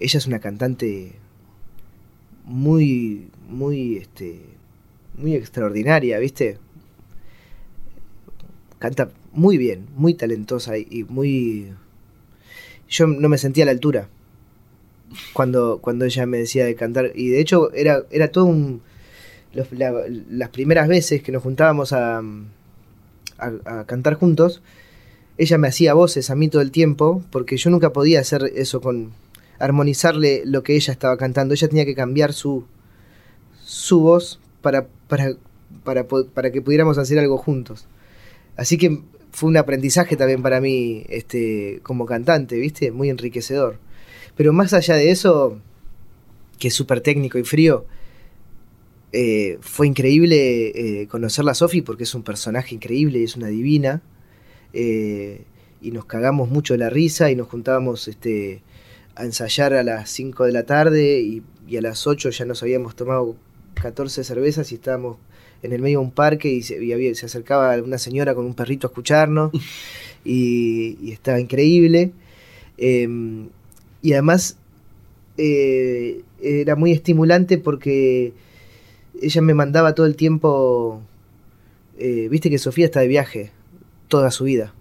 ella es una cantante muy, muy, este, muy extraordinaria, ¿viste? Canta muy bien, muy talentosa y, y muy... Yo no me sentía a la altura cuando, cuando ella me decía de cantar. Y de hecho era, era todo un... las primeras veces que nos juntábamos a, cantar juntos, ella me hacía voces a mí todo el tiempo, porque yo nunca podía hacer eso con armonizarle lo que ella estaba cantando. Ella tenía que cambiar su, su voz para, para, para, para que pudiéramos hacer algo juntos. Así que fue un aprendizaje también para mí este, como cantante, ¿viste? Muy enriquecedor. Pero más allá de eso, que es súper técnico y frío, eh, fue increíble eh, conocerla a Sofi porque es un personaje increíble, es una divina. eh, y nos cagamos mucho de la risa y nos juntábamos este, a ensayar a las 5 de la tarde y, y a las 8 ya nos habíamos tomado 14 cervezas y estábamos en el medio de un parque y se, y había- se acercaba una señora con un perrito a escucharnos y, y estaba increíble. Em, y además era muy estimulante porque ella me mandaba todo el tiempo, eh, viste que Sofía está de viaje toda su vida,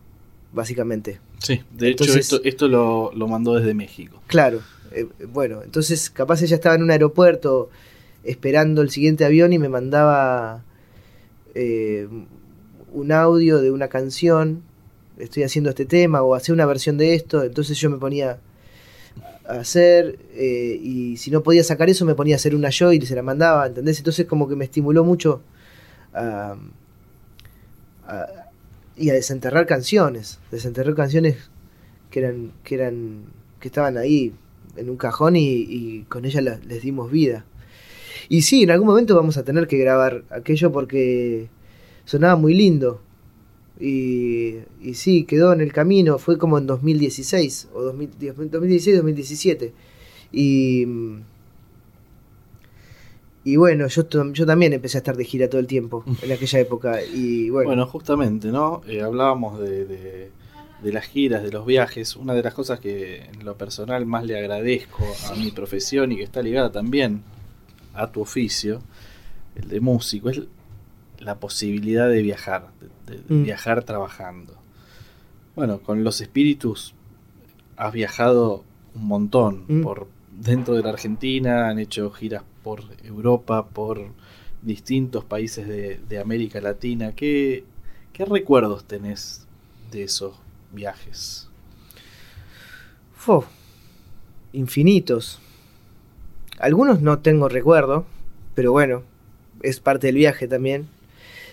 básicamente. Sí, de hecho esto, esto lo, lo mandó desde México. Claro, eh, bueno, entonces capaz ella estaba en un aeropuerto esperando el siguiente avión y me mandaba eh, un audio de una canción, estoy haciendo este tema o hacer una versión de esto, entonces yo me ponía hacer eh, y si no podía sacar eso me ponía a hacer una yo y se la mandaba, ¿entendés? Entonces como que me estimuló mucho a, y a desenterrar canciones, desenterrar canciones que eran que eran que estaban ahí en un cajón y, con ella la- les dimos vida. Y sí, en algún momento vamos a tener que grabar aquello porque sonaba muy lindo. Y, y sí, quedó en el camino, fue como en 2016, o 2016-2017. Y, y bueno, yo, yo también empecé a estar de gira todo el tiempo en aquella época. Y bueno, Bueno, justamente, ¿no? Eh, hablábamos de, de- de las giras, de los viajes. Una de las cosas que en lo personal más le agradezco a mi profesión y que está ligada también a tu oficio, el de músico, es la posibilidad de viajar, de, de Mm. viajar trabajando. Bueno, con los espíritus has viajado un montón Mm. por dentro de la Argentina, han hecho giras por Europa, por distintos países de, de América Latina. ¿Qué, ¿Qué recuerdos tenés de esos viajes? Fu, infinitos. Algunos no tengo recuerdo, pero bueno, es parte del viaje también.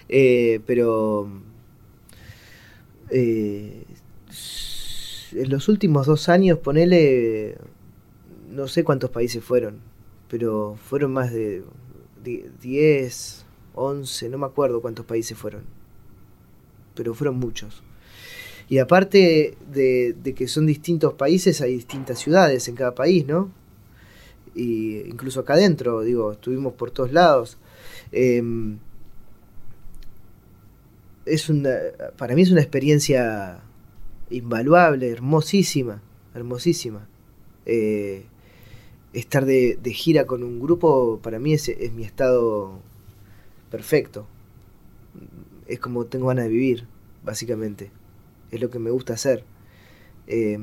Eh, pero eh, en los últimos dos años, ponele, no sé cuántos países fueron, pero fueron más de die- 10, 11, no me acuerdo cuántos países fueron, pero fueron muchos. Y aparte de, de que son distintos países, hay distintas ciudades en cada país, ¿no? Y incluso acá adentro, digo, estuvimos por todos lados. Em, es una, para mí es una experiencia invaluable, hermosísima, hermosísima. Eh, estar de, de gira con un grupo para mí es, es mi estado perfecto. Es como tengo ganas de vivir, básicamente. Es lo que me gusta hacer. Eh,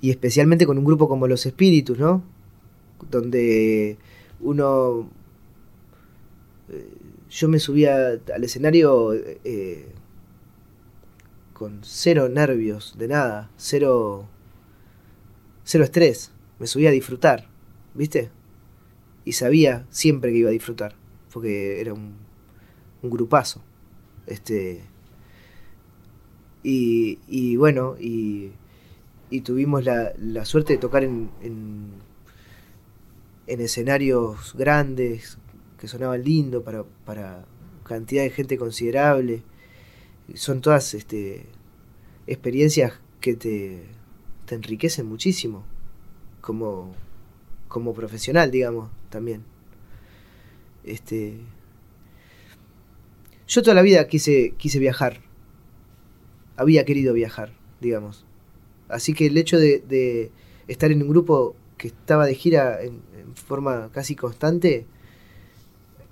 y especialmente con un grupo como Los Espíritus, ¿no? Donde uno... yo me subía al escenario eh, con cero nervios, de nada, cero, cero estrés. Me subía a disfrutar, ¿viste? Y sabía siempre que iba a disfrutar, porque era un, un grupazo. Este, y, y bueno, y, y tuvimos la, la suerte de tocar en, en escenarios grandes que sonaban lindo para, para cantidad de gente considerable. Son todas este, experiencias que te, te enriquecen muchísimo como, como profesional, digamos, también. Este, yo toda la vida quise, quise viajar. Había querido viajar, digamos. Así que el hecho de, de estar en un grupo que estaba de gira en, en forma casi constante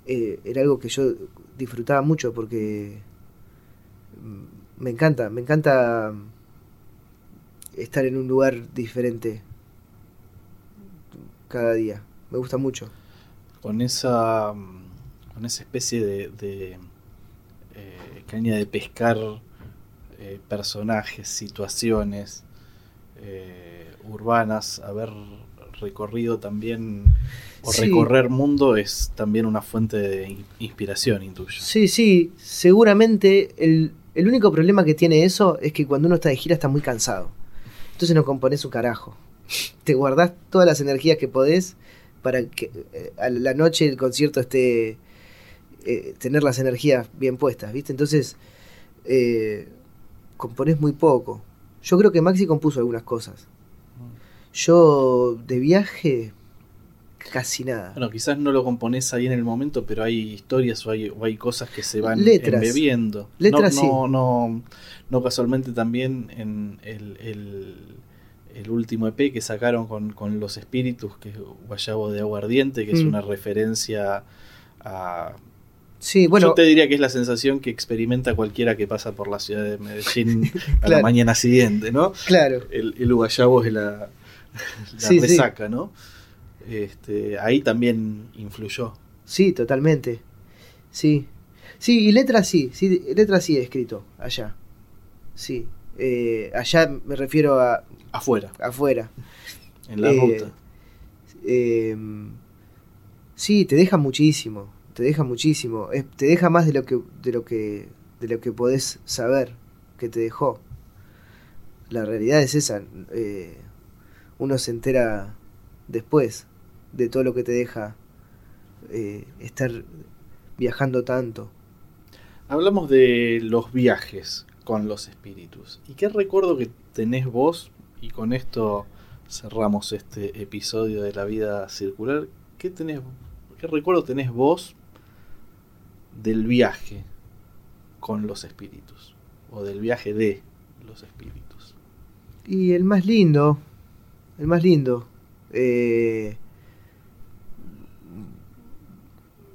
eh, era algo que yo disfrutaba mucho porque mm, me encanta, me encanta estar en un lugar diferente cada día. Me gusta mucho. Con esa, mm, con esa especie de, eh, caña de pescar eh, personajes, situaciones eh, urbanas, haber recorrido también o Sí. recorrer mundo es también una fuente de in- inspiración, intuyo. Sí, sí, seguramente el, el único problema que tiene eso es que cuando uno está de gira está muy cansado. Entonces no compones un carajo. Te guardás todas las energías que podés para que eh, a la noche el concierto esté... eh, tener las energías bien puestas, ¿viste? Entonces eh, componés muy poco. Yo creo que Maxi compuso algunas cosas. Yo de viaje casi nada. Bueno, quizás no lo componés ahí en el momento, pero hay historias o hay, o hay cosas que se van Letras. embebiendo. Letras, no, sí. no, no, no casualmente también en el, el- el último EP que sacaron con, con Los Espíritus, que es Guayabo de Aguardiente, que es Mm. una referencia a... Sí, bueno, Yo te diría que es la sensación que experimenta cualquiera que pasa por la ciudad de Medellín a la mañana siguiente, ¿no? claro. el, el guayabo es la, la Sí, sí. resaca, ¿no? Este, ahí también influyó. Sí, totalmente. Sí. Sí, y letras sí, sí, letras sí he escrito allá. Sí. Eh, allá me refiero a Afuera, afuera. en la Eh, ruta. Eh, sí, te deja muchísimo, te deja muchísimo, Es- te deja más de lo que de lo que de lo que podés saber que te dejó. La realidad es esa, eh, uno se entera después de todo lo que te deja eh, estar viajando tanto. Hablamos de los viajes con los espíritus. ¿Y qué recuerdo que tenés vos? Y con esto cerramos este episodio de la vida circular. ¿Qué, tenés, qué recuerdo tenés vos del viaje con los espíritus? O del viaje de los espíritus. Y el más lindo, el más lindo, eh,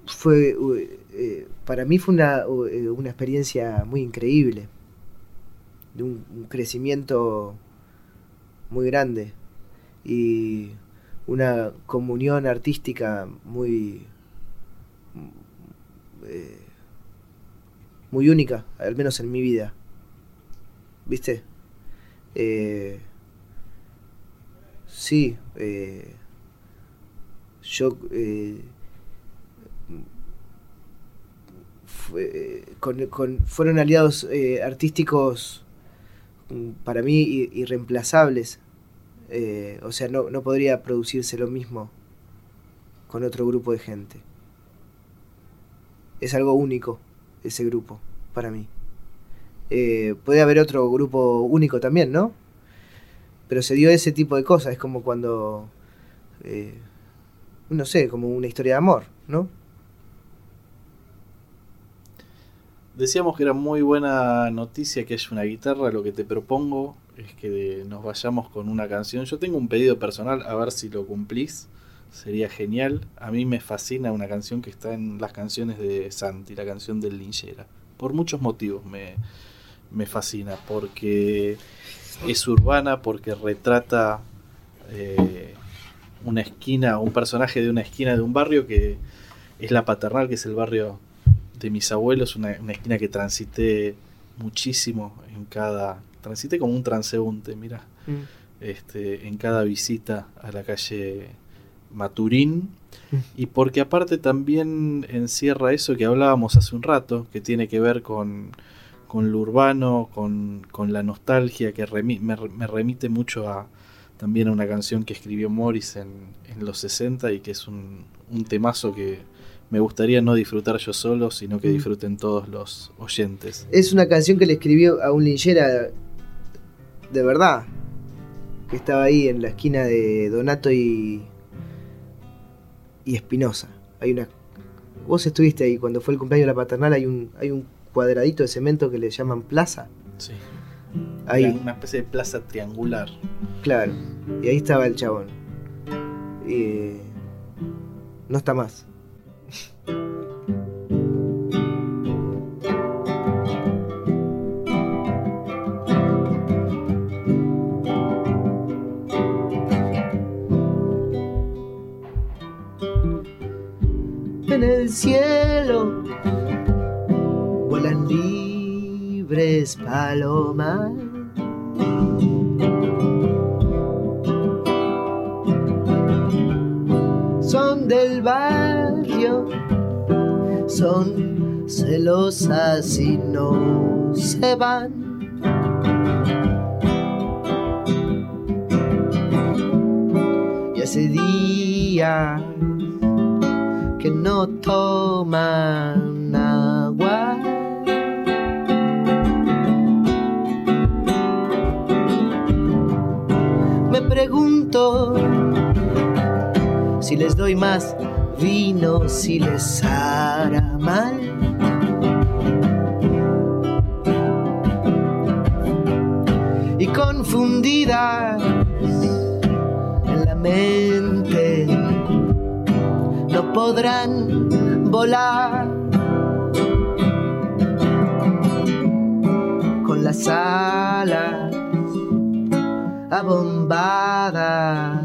fue, eh, para mí fue una, eh, una experiencia muy increíble, de un, un crecimiento muy grande y una comunión artística muy, eh, muy única, al menos en mi vida. ¿Viste? Eh, sí, eh, yo eh, eh, con- con- fueron aliados eh, artísticos mm, para mí irreemplazables. Eh, o sea, no, no podría producirse lo mismo con otro grupo de gente. Es algo único ese grupo para mí. Eh, puede haber otro grupo único también, ¿no? Pero se dio ese tipo de cosas, es como cuando, eh, no sé, como una historia de amor, ¿no? Decíamos que era muy buena noticia que haya una guitarra. Lo que te propongo es que nos vayamos con una canción. Yo tengo un pedido personal, a ver si lo cumplís. Sería genial. A mí me fascina una canción que está en las canciones de Santi, la canción del Linchera. Por muchos motivos me, me fascina. Porque es urbana, porque retrata eh, una esquina, un personaje de una esquina de un barrio que es la paternal, que es el barrio de mis abuelos, una, una esquina que transité muchísimo en cada. Transité como un transeúnte, mira, este, en cada visita a la calle Maturín. Mm. Y porque aparte también encierra eso que hablábamos hace un rato, que tiene que ver con, con lo urbano, con, con la nostalgia, que remi- me, me remite mucho a también a una canción que escribió Morris en, en los 60 y que es un, un temazo que me gustaría no disfrutar yo solo, sino que Mm. disfruten todos los oyentes. Es una canción que le escribió a un linchera de verdad, que estaba ahí en la esquina de Donato y, y Espinosa. Hay una... Vos estuviste ahí cuando fue el cumpleaños de la paternal, hay un, hay un cuadradito de cemento que le llaman plaza. Sí. Ahí. Una especie de plaza triangular. Claro, y ahí estaba el chabón. Y no está más. En el cielo libres palomas. son del barrio, son celosas y no se van. Y hace días que no toman pregunto si les doy más vino, si les hará mal. Y confundidas en la mente no podrán volar con las alas abombadas.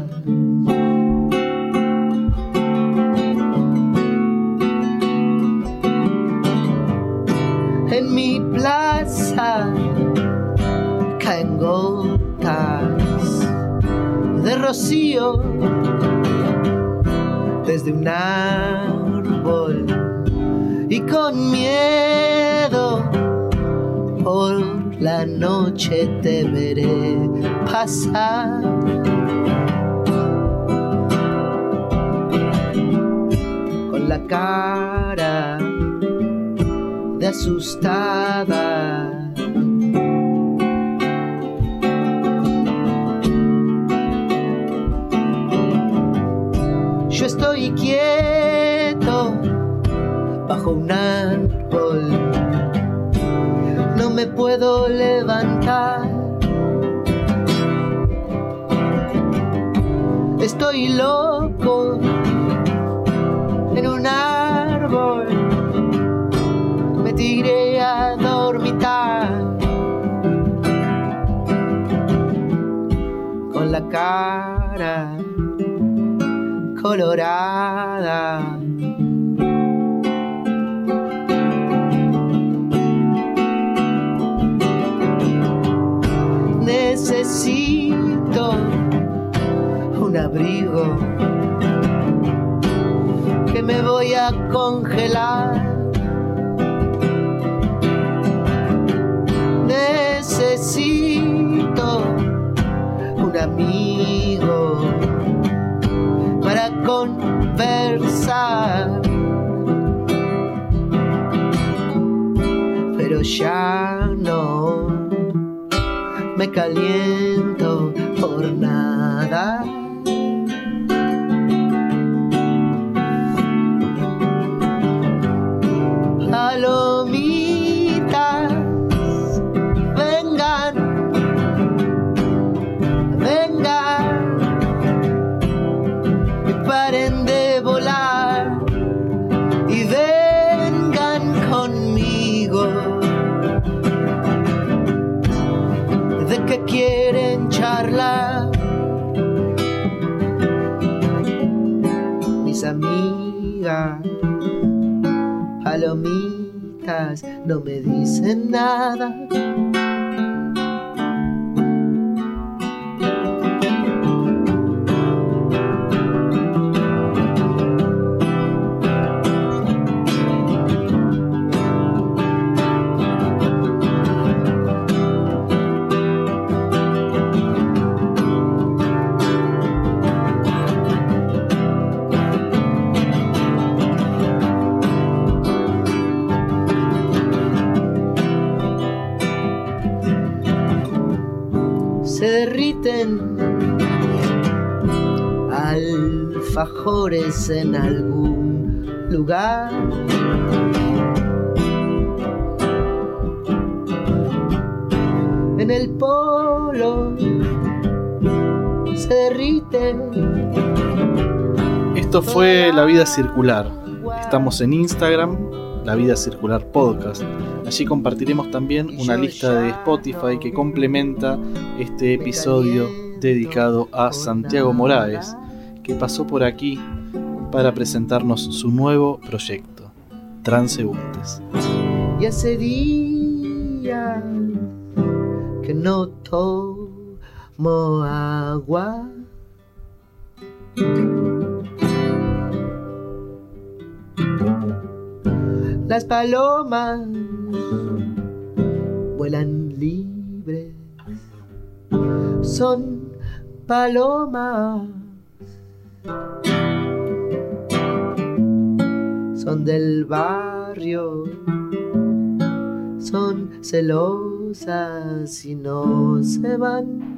En mi plaza caen gotas de rocío desde un árbol y con miedo la noche te veré pasar. Con la cara de asustada. Yo estoy quieto bajo un árbol, no me puedo levantar. Estoy loco en un árbol, me tiré a dormitar con la cara colorada. Necesito un abrigo que me voy a congelar. Necesito un amigo para conversar. Pero ya me caliento por nada. No me dicen nada. En algún lugar. En el polo se derriten. Esto fue La Vida Circular. Estamos en Instagram, La Vida Circular Podcast. Allí compartiremos también una lista de Spotify que complementa este episodio dedicado a Santiago Moraes, que pasó por aquí para presentarnos su nuevo proyecto, Transeúntes. Y hace días que no tomo agua. Las palomas vuelan libres, son palomas, son del barrio, son celosas y no se van.